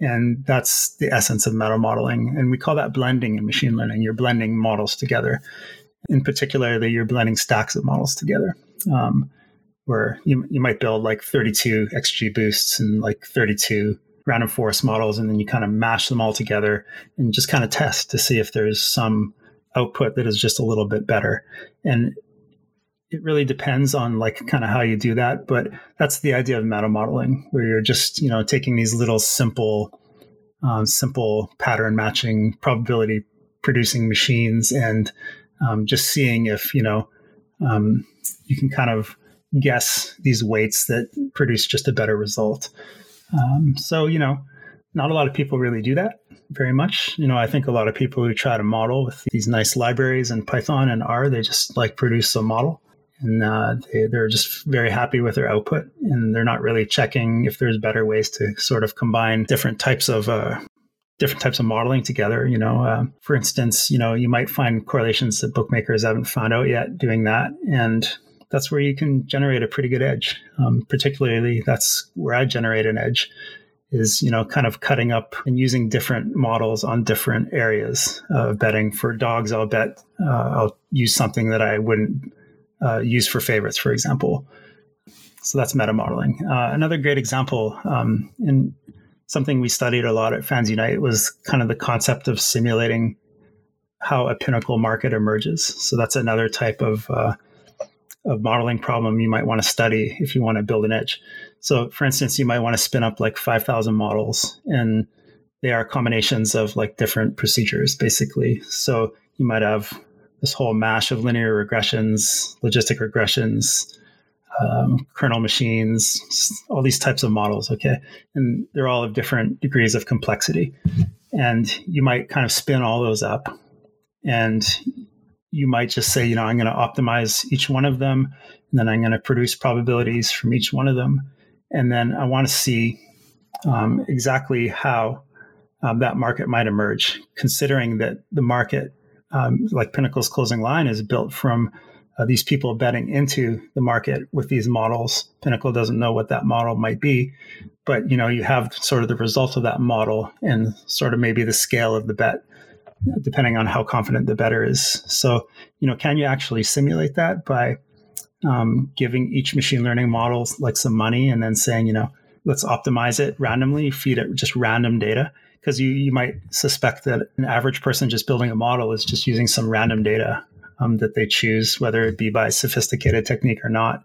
And that's the essence of meta modeling. And we call that blending in machine learning. You're blending models together. In particular, that you're blending stacks of models together. Um, where you, you might build like 32 XGBoosts and like 32 random forest models, and then you kind of mash them all together and just kind of test to see if there's some output that is just a little bit better. And it really depends on like kind of how you do that, but that's the idea of meta modeling, where you're just you know taking these little simple, um, simple pattern matching probability producing machines and um, just seeing if you know um, you can kind of guess these weights that produce just a better result. Um, so you know, not a lot of people really do that very much. You know, I think a lot of people who try to model with these nice libraries in Python and R, they just like produce a model and uh, they, they're just very happy with their output and they're not really checking if there's better ways to sort of combine different types of uh, different types of modeling together you know uh, for instance you know you might find correlations that bookmakers haven't found out yet doing that and that's where you can generate a pretty good edge. Um, particularly that's where i generate an edge is you know kind of cutting up and using different models on different areas of betting. For dogs i'll bet uh, i'll use something that i wouldn't uh, use for favorites, for example. So that's meta modeling. Uh, another great example, um, and something we studied a lot at Fans Unite was kind of the concept of simulating how a pinnacle market emerges. So that's another type of uh, of modeling problem you might want to study if you want to build an edge. So, for instance, you might want to spin up like five thousand models, and they are combinations of like different procedures, basically. So you might have this whole mash of linear regressions, logistic regressions, um, kernel machines, all these types of models. Okay. And they're all of different degrees of complexity. And you might kind of spin all those up and you might just say, you know, I'm going to optimize each one of them and then I'm going to produce probabilities from each one of them. And then I want to see um, exactly how um, that market might emerge, considering that the market um, like Pinnacle's closing line is built from uh, these people betting into the market with these models. Pinnacle doesn't know what that model might be, but you know you have sort of the result of that model and sort of maybe the scale of the bet, depending on how confident the bettor is. So you know, can you actually simulate that by um, giving each machine learning model like some money and then saying, you know, let's optimize it randomly, feed it just random data because you, you might suspect that an average person just building a model is just using some random data um, that they choose, whether it be by sophisticated technique or not.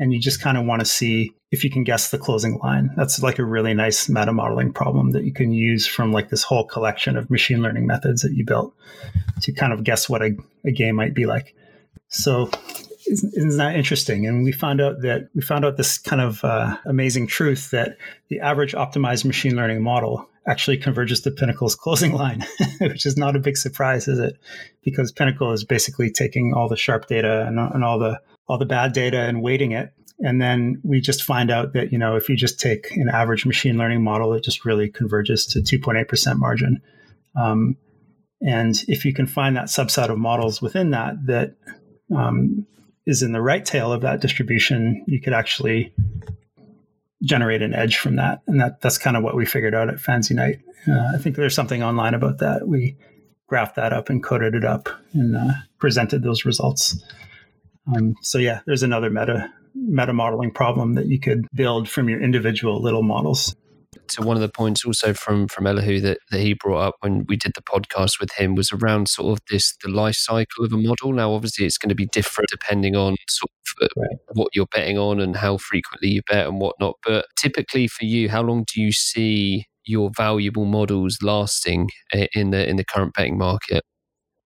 And you just kind of want to see if you can guess the closing line. That's like a really nice meta modeling problem that you can use from like this whole collection of machine learning methods that you built to kind of guess what a, a game might be like. So isn't, isn't, that interesting? And we found out that we found out this kind of uh, amazing truth that the average optimized machine learning model actually converges to Pinnacle's closing line, which is not a big surprise, is it? Because Pinnacle is basically taking all the sharp data and, and all the all the bad data and weighting it. And then we just find out that, you know, if you just take an average machine learning model, it just really converges to 2.8% margin. Um, and if you can find that subset of models within that that um, is in the right tail of that distribution, you could actually generate an edge from that. And that that's kind of what we figured out at Fans Unite. Uh, I think there's something online about that. We graphed that up and coded it up and uh, presented those results. Um, so yeah, there's another meta meta modeling problem that you could build from your individual little models to one of the points also from from Elihu that, that he brought up when we did the podcast with him was around sort of this the life cycle of a model. Now, obviously, it's going to be different depending on sort right. what you're betting on and how frequently you bet and whatnot. But typically, for you, how long do you see your valuable models lasting in the in the current betting market?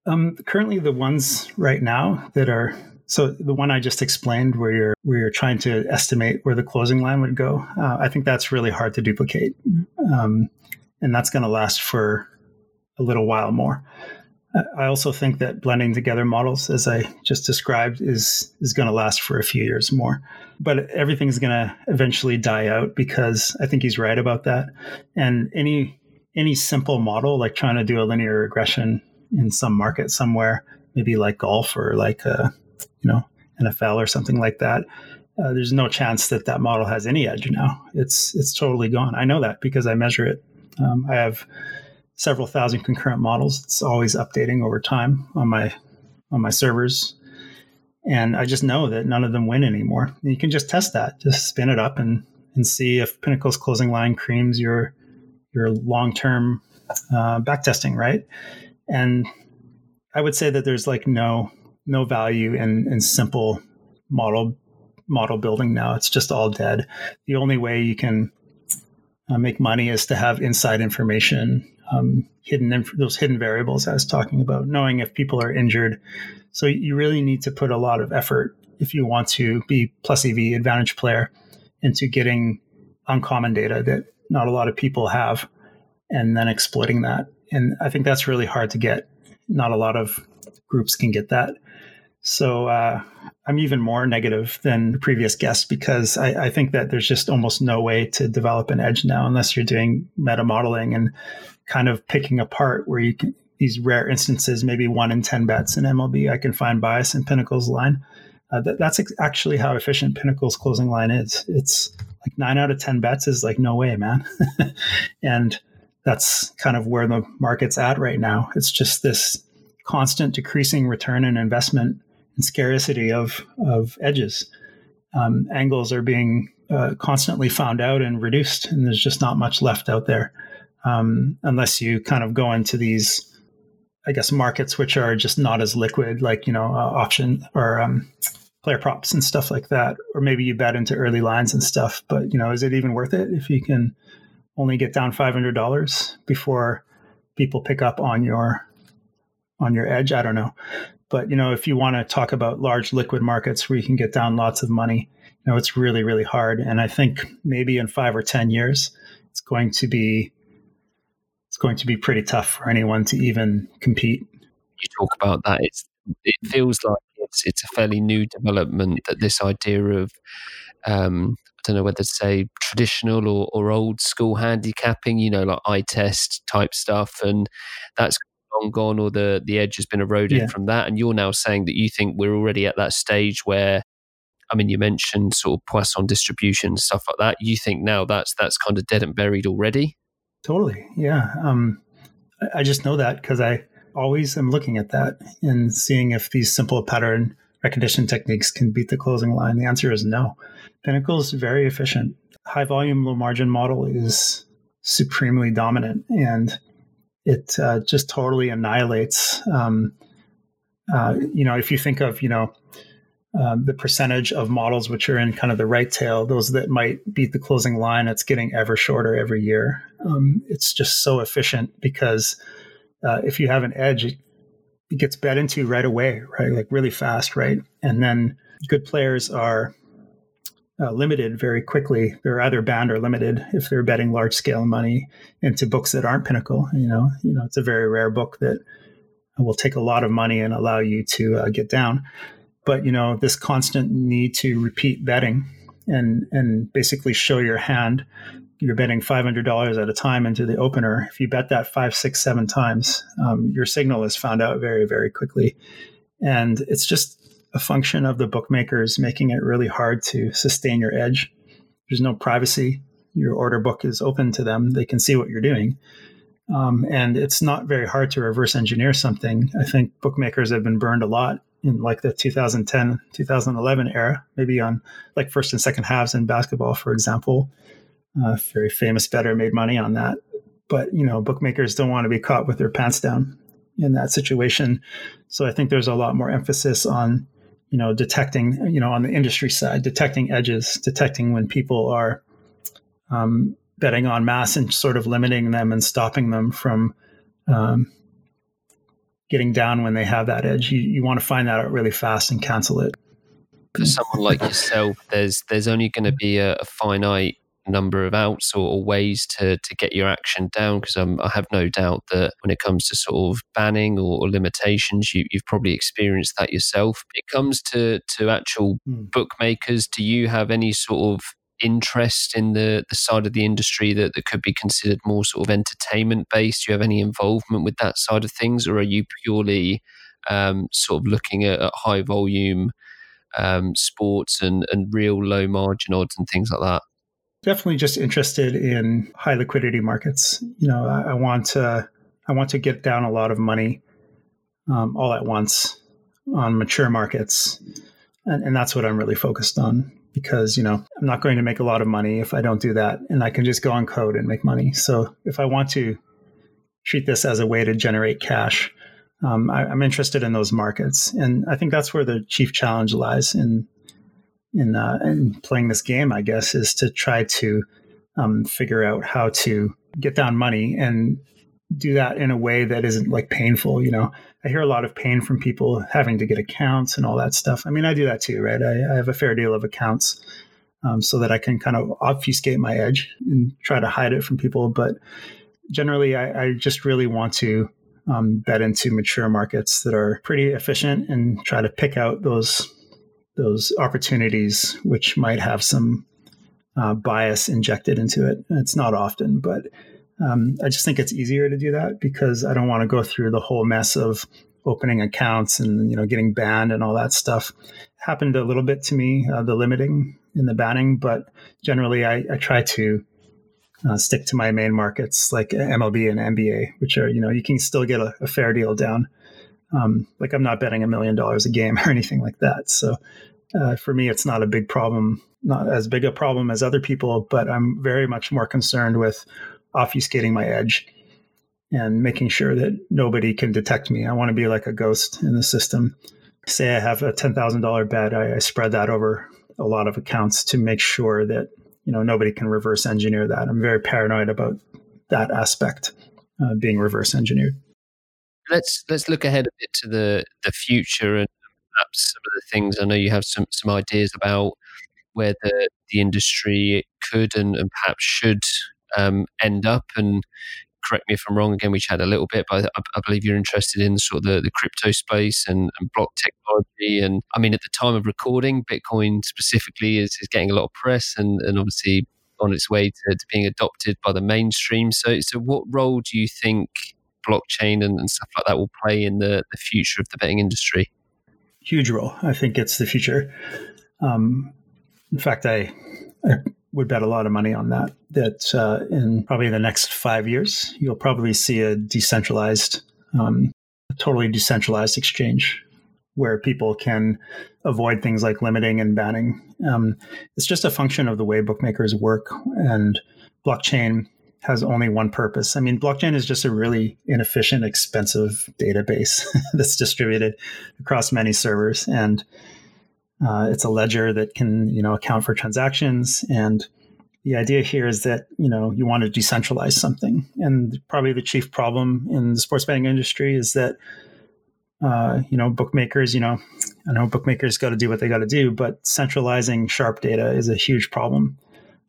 Um, currently, the ones right now that are so the one I just explained, where you're where you're trying to estimate where the closing line would go, uh, I think that's really hard to duplicate, um, and that's going to last for a little while more. I also think that blending together models, as I just described, is is going to last for a few years more. But everything's going to eventually die out because I think he's right about that. And any any simple model, like trying to do a linear regression in some market somewhere, maybe like golf or like a you know NFL or something like that. Uh, there's no chance that that model has any edge now. It's it's totally gone. I know that because I measure it. Um, I have several thousand concurrent models. It's always updating over time on my on my servers, and I just know that none of them win anymore. You can just test that. Just spin it up and and see if Pinnacle's closing line creams your your long term uh, backtesting, right? And I would say that there's like no no value in, in simple model model building now. It's just all dead. The only way you can uh, make money is to have inside information um, hidden inf- those hidden variables I was talking about, knowing if people are injured. So you really need to put a lot of effort if you want to be plus EV advantage player into getting uncommon data that not a lot of people have, and then exploiting that. And I think that's really hard to get. Not a lot of groups can get that. So uh, I'm even more negative than the previous guest because I, I, think that there's just almost no way to develop an edge now unless you're doing meta modeling and kind of picking apart where you can these rare instances, maybe one in 10 bets in MLB, I can find bias in Pinnacle's line. Uh, that, that's ex- actually how efficient Pinnacle's closing line is. It's like nine out of 10 bets is like, no way, man. and that's kind of where the market's at right now. It's just this constant decreasing return in investment and scarcity of, of edges. Um, angles are being uh, constantly found out and reduced, and there's just not much left out there um, unless you kind of go into these, I guess, markets which are just not as liquid, like you know, uh, option or um, player props and stuff like that, or maybe you bet into early lines and stuff. But you know, is it even worth it if you can only get down five hundred dollars before people pick up on your on your edge? I don't know. But you know, if you want to talk about large liquid markets where you can get down lots of money, you know, it's really really hard. And I think maybe in five or ten years, it's going to be going to be pretty tough for anyone to even compete. You talk about that. It's it feels like it's it's a fairly new development that this idea of um, I don't know whether to say traditional or, or old school handicapping, you know, like eye test type stuff, and that's long gone, or the the edge has been eroded yeah. from that. And you're now saying that you think we're already at that stage where, I mean, you mentioned sort of Poisson distribution stuff like that. You think now that's that's kind of dead and buried already? Totally. Yeah. Um, I just know that because I always am looking at that and seeing if these simple pattern recognition techniques can beat the closing line. The answer is no. Pinnacle is very efficient. High volume, low margin model is supremely dominant and it uh, just totally annihilates. Um, uh, you know, if you think of, you know, um, the percentage of models which are in kind of the right tail, those that might beat the closing line, it's getting ever shorter every year. Um, it's just so efficient because uh, if you have an edge, it, gets bet into right away, right? Like really fast, right? And then good players are uh, limited very quickly. They're either banned or limited if they're betting large scale money into books that aren't Pinnacle. You know, you know, it's a very rare book that will take a lot of money and allow you to uh, get down but you know this constant need to repeat betting and and basically show your hand. You're betting $500 at a time into the opener. If you bet that five six seven times um, your signal is found out very very quickly. And it's just a function of the bookmakers making it really hard to sustain your edge. There's no privacy. Your order book is open to them. They can see what you're doing. Um, and it's not very hard to reverse engineer something. I think bookmakers have been burned a lot in like the 2010 2011 era maybe on like first and second halves in basketball for example. A very famous bettor made money on that. But you know bookmakers don't want to be caught with their pants down in that situation. So i think there's a lot more emphasis on you know detecting you know on the industry side detecting edges detecting when people are um, betting on mass and sort of limiting them and stopping them from um, getting down when they have that edge. You, you want to find that out really fast and cancel it. For someone like yourself, there's there's only going to be a, a finite number of outs or, or, ways to to get your action down because I have no doubt that when it comes to sort of banning or, or limitations, you, have probably experienced that yourself. It comes to to actual mm. bookmakers. Do you have any sort of interest in the, the side of the industry that, that could be considered more sort of entertainment based? Do you have any involvement with that side of things, or are you purely um, sort of looking at, at high volume um, sports and, and real low margin odds and things like that? Definitely just interested in high liquidity markets. You know, I, I want to I want to get down a lot of money um, all at once on mature markets, and, and that's what I'm really focused on because you know i'm not going to make a lot of money if i don't do that and i can just go on code and make money. So if i want to treat this as a way to generate cash um, I, am interested in those markets. And i think that's where the chief challenge lies in in, uh, in playing this game i guess is to try to um, figure out how to get down money and do that in a way that isn't like painful. You know, I hear a lot of pain from people having to get accounts and all that stuff. I mean, I do that too, right? I, I have a fair deal of accounts um, so that I can kind of obfuscate my edge and try to hide it from people. But generally, I, I just really want to um, bet into mature markets that are pretty efficient and try to pick out those those opportunities which might have some uh, bias injected into it. It's not often, but um, I just think it's easier to do that because I don't want to go through the whole mess of opening accounts and you know getting banned and all that stuff. Happened a little bit to me, uh, the limiting in the banning, but generally I, I try to uh, stick to my main markets like MLB and NBA, which are you know you can still get a, a fair deal down. Um, like I'm not betting a million dollars a game or anything like that. So uh, for me, it's not a big problem, not as big a problem as other people, but I'm very much more concerned with obfuscating my edge and making sure that nobody can detect me. I want to be like a ghost in the system. Say I have a ten thousand dollar bet, I, I spread that over a lot of accounts to make sure that you know nobody can reverse engineer that. I'm very paranoid about that aspect uh, being reverse engineered. Let's let's look ahead a bit to the the future and perhaps some of the things. I know you have some some ideas about where the the industry could and, and perhaps should um, end up. And correct me if I'm wrong. Again, we chat a little bit, but I, I believe you're interested in sort of the, the crypto space and, and, block technology. And I mean, at the time of recording, Bitcoin specifically is, is getting a lot of press and, and obviously on its way to, to, being adopted by the mainstream. So, so what role do you think blockchain and, and stuff like that will play in the, the future of the betting industry? Huge role. I think it's the future. Um, in fact, I, I would bet a lot of money on that. That uh, in probably the next five years, you'll probably see a decentralized, um, totally decentralized exchange where people can avoid things like limiting and banning. Um, it's just a function of the way bookmakers work, and blockchain has only one purpose. I mean, blockchain is just a really inefficient, expensive database that's distributed across many servers, and uh, it's a ledger that can, you know, account for transactions. And the idea here is that, you know, you want to decentralize something. And probably the chief problem in the sports betting industry is that, uh, you know, bookmakers, you know, I know bookmakers got to do what they got to do, but centralizing sharp data is a huge problem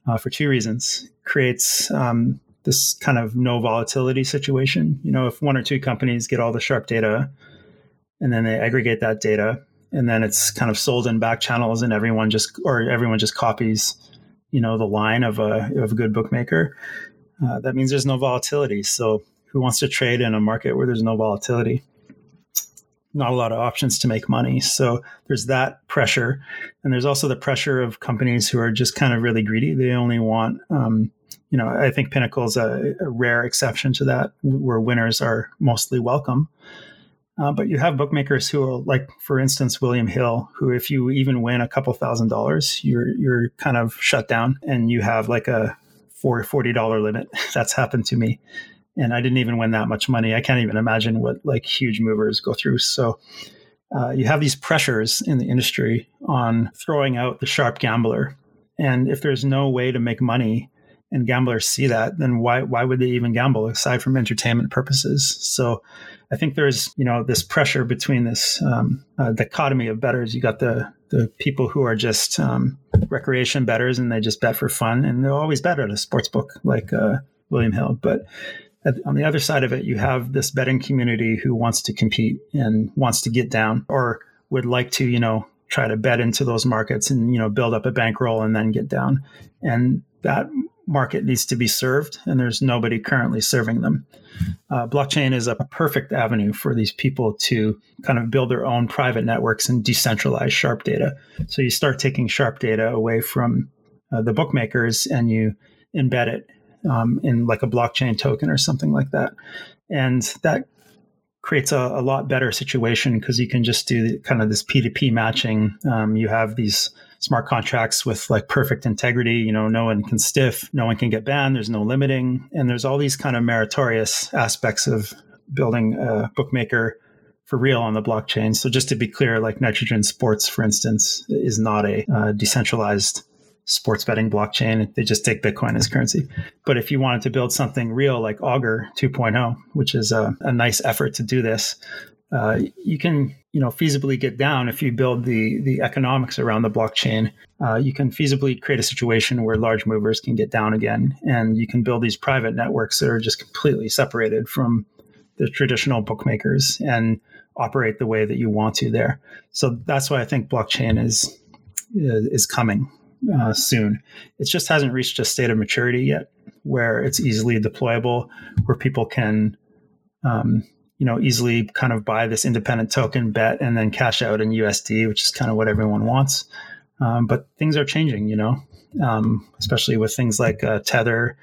uh, for two reasons. Creates um, this kind of no volatility situation. You know, if one or two companies get all the sharp data and then they aggregate that data and then it's kind of sold in back channels and everyone just or everyone just copies you know the line of a of a good bookmaker. Uh, that means there's no volatility. So who wants to trade in a market where there's no volatility? Not a lot of options to make money. So there's that pressure. And there's also the pressure of companies who are just kind of really greedy. They only want um, you know i think pinnacle's a, a rare exception to that where winners are mostly welcome uh, but you have bookmakers who are like, for instance, William Hill, who if you even win a couple thousand dollars, you're you're kind of shut down, and you have like a forty dollar limit. That's happened to me, and I didn't even win that much money. I can't even imagine what like huge movers go through. So. Uh, you have these pressures in the industry on throwing out the sharp gambler. And if there's no way to make money and gamblers see that, then why why would they even gamble aside from entertainment purposes? So I think there's you know this pressure between this um, uh, dichotomy of bettors. You got the the people who are just um, recreation bettors and they just bet for fun, and they'll always bet at a sports book like uh, William Hill. But on the other side of it, you have this betting community who wants to compete and wants to get down or would like to you know try to bet into those markets and you know build up a bankroll and then get down and that market needs to be served, and there's nobody currently serving them. Uh, blockchain is a perfect avenue for these people to kind of build their own private networks and decentralize sharp data. So you start taking sharp data away from uh, the bookmakers and you embed it um, in like a blockchain token or something like that. And that creates a, a lot better situation because you can just do kind of this P2P matching. Um, you have these smart contracts with like perfect integrity. You know, no one can stiff, no one can get banned. There's no limiting, and there's all these kind of meritorious aspects of building a bookmaker for real on the blockchain. So just to be clear, like Nitrogen Sports, for instance, is not a uh, decentralized sports betting blockchain. They just take Bitcoin as currency. But if you wanted to build something real like Augur 2.0, which is a, a nice effort to do this, uh, you can you know feasibly get down if you build the the economics around the blockchain. Uh, you can feasibly create a situation where large movers can get down again, and you can build these private networks that are just completely separated from the traditional bookmakers and operate the way that you want to there. So that's why I think blockchain is is coming uh, soon. It just hasn't reached a state of maturity yet where it's easily deployable, where people can um, you know, easily kind of buy this independent token, bet, and then cash out in USD, which is kind of what everyone wants. Um, but things are changing, you know, um, especially with things like uh, Tether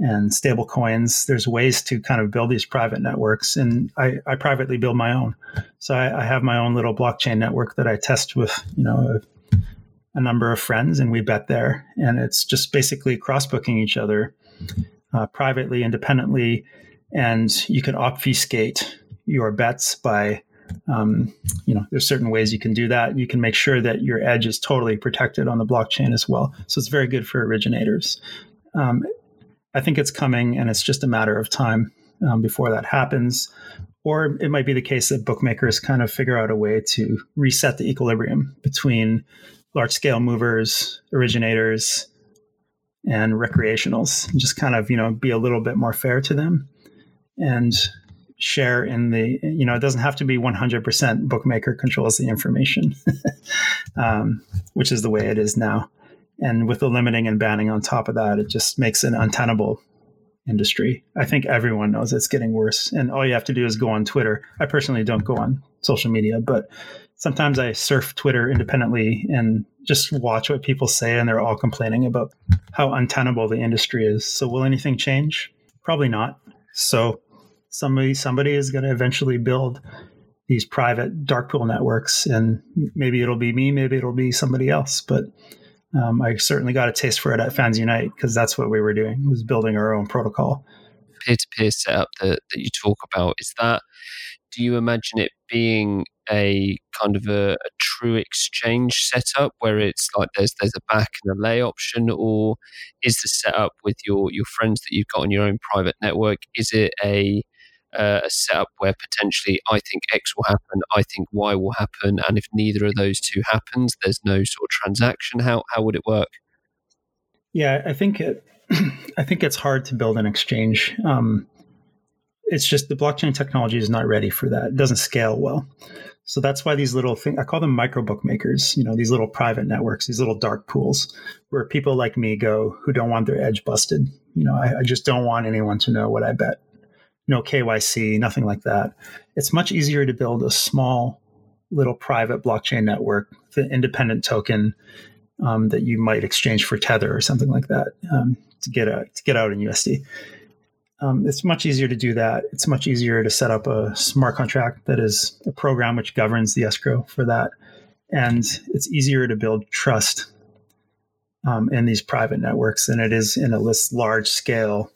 and stable coins. There's ways to kind of build these private networks, and I, I privately build my own. So I, I, have my own little blockchain network that I test with, you know, a, a number of friends, and we bet there. And it's just basically cross booking each other uh, privately, independently and you can obfuscate your bets by um, you know there's certain ways you can do that. You can make sure that your edge is totally protected on the blockchain as well. So it's very good for originators. Um, i think it's coming and it's just a matter of time um, before that happens. Or it might be the case that bookmakers kind of figure out a way to reset the equilibrium between large scale movers originators and recreationals. And just kind of you know be a little bit more fair to them and share in the you know it doesn't have to be 100% bookmaker controls the information um, which is the way it is now. And with the limiting and banning on top of that it just makes an untenable industry. I think everyone knows it's getting worse and all you have to do is go on twitter. I personally don't go on social media but sometimes i surf twitter independently and just watch what people say and they're all complaining about how untenable the industry is. So will anything change? Probably not. So somebody somebody is going to eventually build these private dark pool networks and maybe it'll be me maybe it'll be somebody else but um, i certainly got a taste for it at fans unite because that's what we were doing was building our own protocol peer-to-peer setup that, that you talk about is that do you imagine it being a kind of a, a, true exchange setup where it's like there's there's a back and a lay option, or is the setup with your your friends that you've got on your own private network? Is it a uh, a setup where potentially I think X will happen, I think Y will happen, and if neither of those two happens, there's no sort of transaction. How how would it work? Yeah, I think it, I think it's hard to build an exchange. Um, it's just the blockchain technology is not ready for that. It doesn't scale well. So that's why these little things, I call them micro bookmakers, you know, these little private networks, these little dark pools where people like me go who don't want their edge busted. You know, I, I just don't want anyone to know what I bet no KYC, nothing like that. It's much easier to build a small little private blockchain network, the independent token um, that you might exchange for Tether or something like that um, to get out to get out in USD. Um, it's much easier to do that. It's much easier to set up a smart contract that is a program which governs the escrow for that, and it's easier to build trust um, in these private networks than it is in a list large scale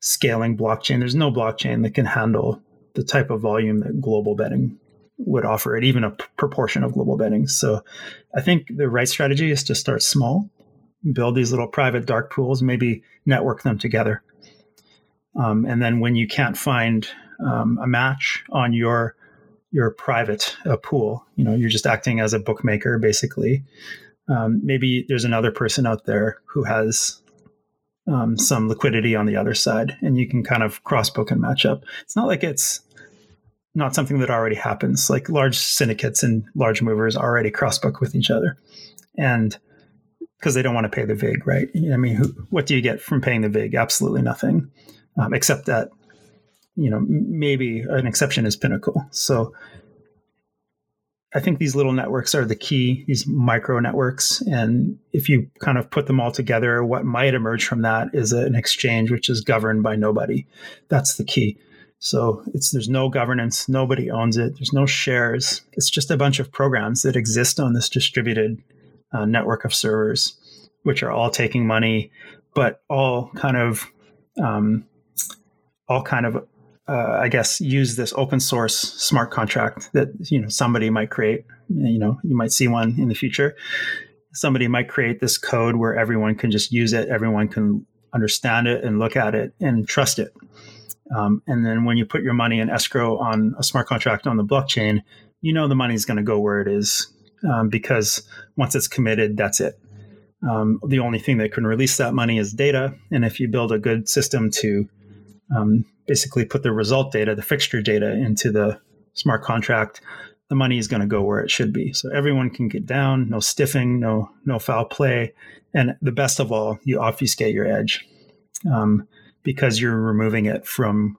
scaling blockchain. There's no blockchain that can handle the type of volume that global betting would offer it, even a p- proportion of global betting. So I think the right strategy is to start small, build these little private dark pools, maybe network them together. Um, and then when you can't find um, a match on your your private uh, pool, you know, you're just acting as a bookmaker basically. Um, maybe there's another person out there who has um, some liquidity on the other side, and you can kind of cross book and match up. It's not like it's not something that already happens. Like large syndicates and large movers already cross book with each other, and because they don't want to pay the vig, right? I mean, who, what do you get from paying the vig? Absolutely nothing, um, except that you know maybe an exception is Pinnacle. So I think these little networks are the key, these micro networks. And if you kind of put them all together, what might emerge from that is an exchange which is governed by nobody. That's the key. So it's there's no governance, nobody owns it, there's no shares. It's just a bunch of programs that exist on this distributed uh, network of servers, which are all taking money, but all kind of um, all kind of uh, I guess, use this open source smart contract that you know somebody might create. You know, you might see one in the future. somebody might create this code where everyone can just use it, everyone can understand it and look at it and trust it. Um, and then when you put your money in escrow on a smart contract on the blockchain, you know the money is going to go where it is um, because once it's committed, that's it. Um, the only thing that can release that money is data. And if you build a good system to um, basically put the result data, the fixture data into the smart contract, the money is going to go where it should be. So everyone can get down, no stiffing, no no foul play, and the best of all, you obfuscate your edge um, because you're removing it from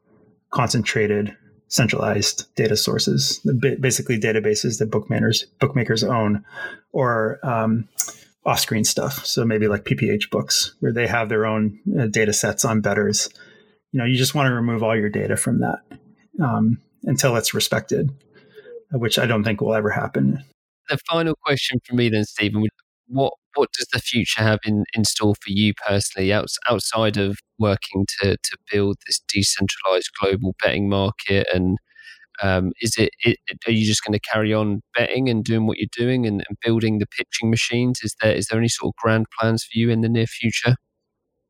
concentrated, centralized data sources, basically databases that bookmakers bookmakers own, or um, off-screen stuff. So maybe like PPH books, where they have their own uh, data sets on bettors. You know, you just want to remove all your data from that um, until it's respected which I don't think will ever happen. The final question for me then, Stephen, what what does the future have in, in store for you personally outside of working to, to build this decentralized global betting market? And um, is it, it, are you just going to carry on betting and doing what you're doing and, and, building the pitching machines? Is there is there any sort of grand plans for you in the near future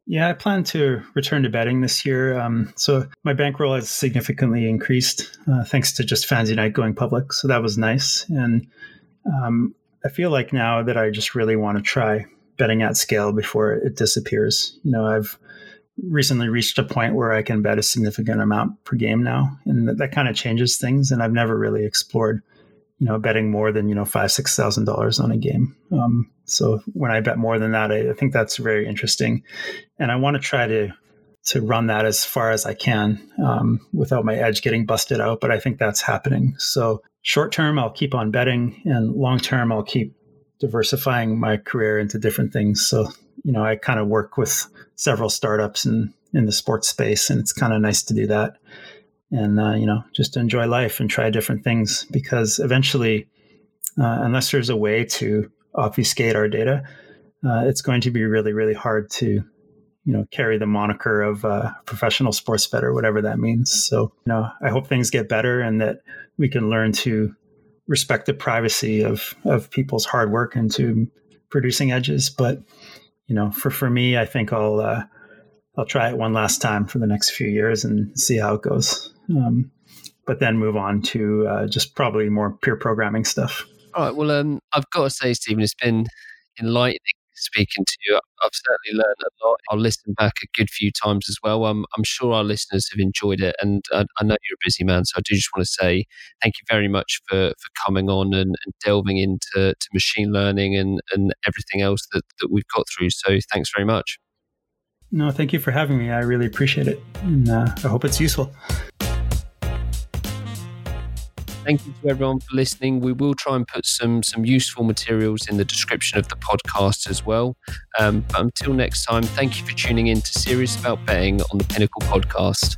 yeah, I plan to return to betting this year. Um, so my bankroll has significantly increased uh, thanks to just Fans Unite going public. So that was nice. And um, I feel like now that I just really want to try betting at scale before it disappears. You know, I've recently reached a point where I can bet a significant amount per game now, and that, that kind of changes things. And I've never really explored, you know, betting more than you know five six thousand dollars on a game. Um, so when I bet more than that, I, I think that's very interesting, and I want to try to to run that as far as I can um, without my edge getting busted out. But I think that's happening. So short term, I'll keep on betting, and long term, I'll keep diversifying my career into different things. So you know, I kind of work with several startups in in the sports space, and it's kind of nice to do that. And uh, you know, just enjoy life and try different things because eventually, uh, unless there's a way to obfuscate our data, uh, it's going to be really, really hard to, you know, carry the moniker of uh, professional sports bettor, whatever that means. So, you know, I hope things get better and that we can learn to respect the privacy of of people's hard work into producing edges. But, you know, for for me, I think I'll uh, I'll try it one last time for the next few years and see how it goes. Um, but then move on to uh, just probably more peer programming stuff. All right. Well, um, I've got to say, Stephen, it's been enlightening speaking to you. I've certainly learned a lot. I'll listen back a good few times as well. I'm, I'm sure our listeners have enjoyed it. And I, I, know you're a busy man, so I do just want to say thank you very much for, for coming on and, and delving into to machine learning and, and everything else that, that we've got through. So thanks very much. No, thank you for having me. I really appreciate it. And uh, I hope it's useful. Thank you to everyone for listening. We will try and put some some useful materials in the description of the podcast as well. Um, but until next time, thank you for tuning in to Serious About Betting on the Pinnacle Podcast.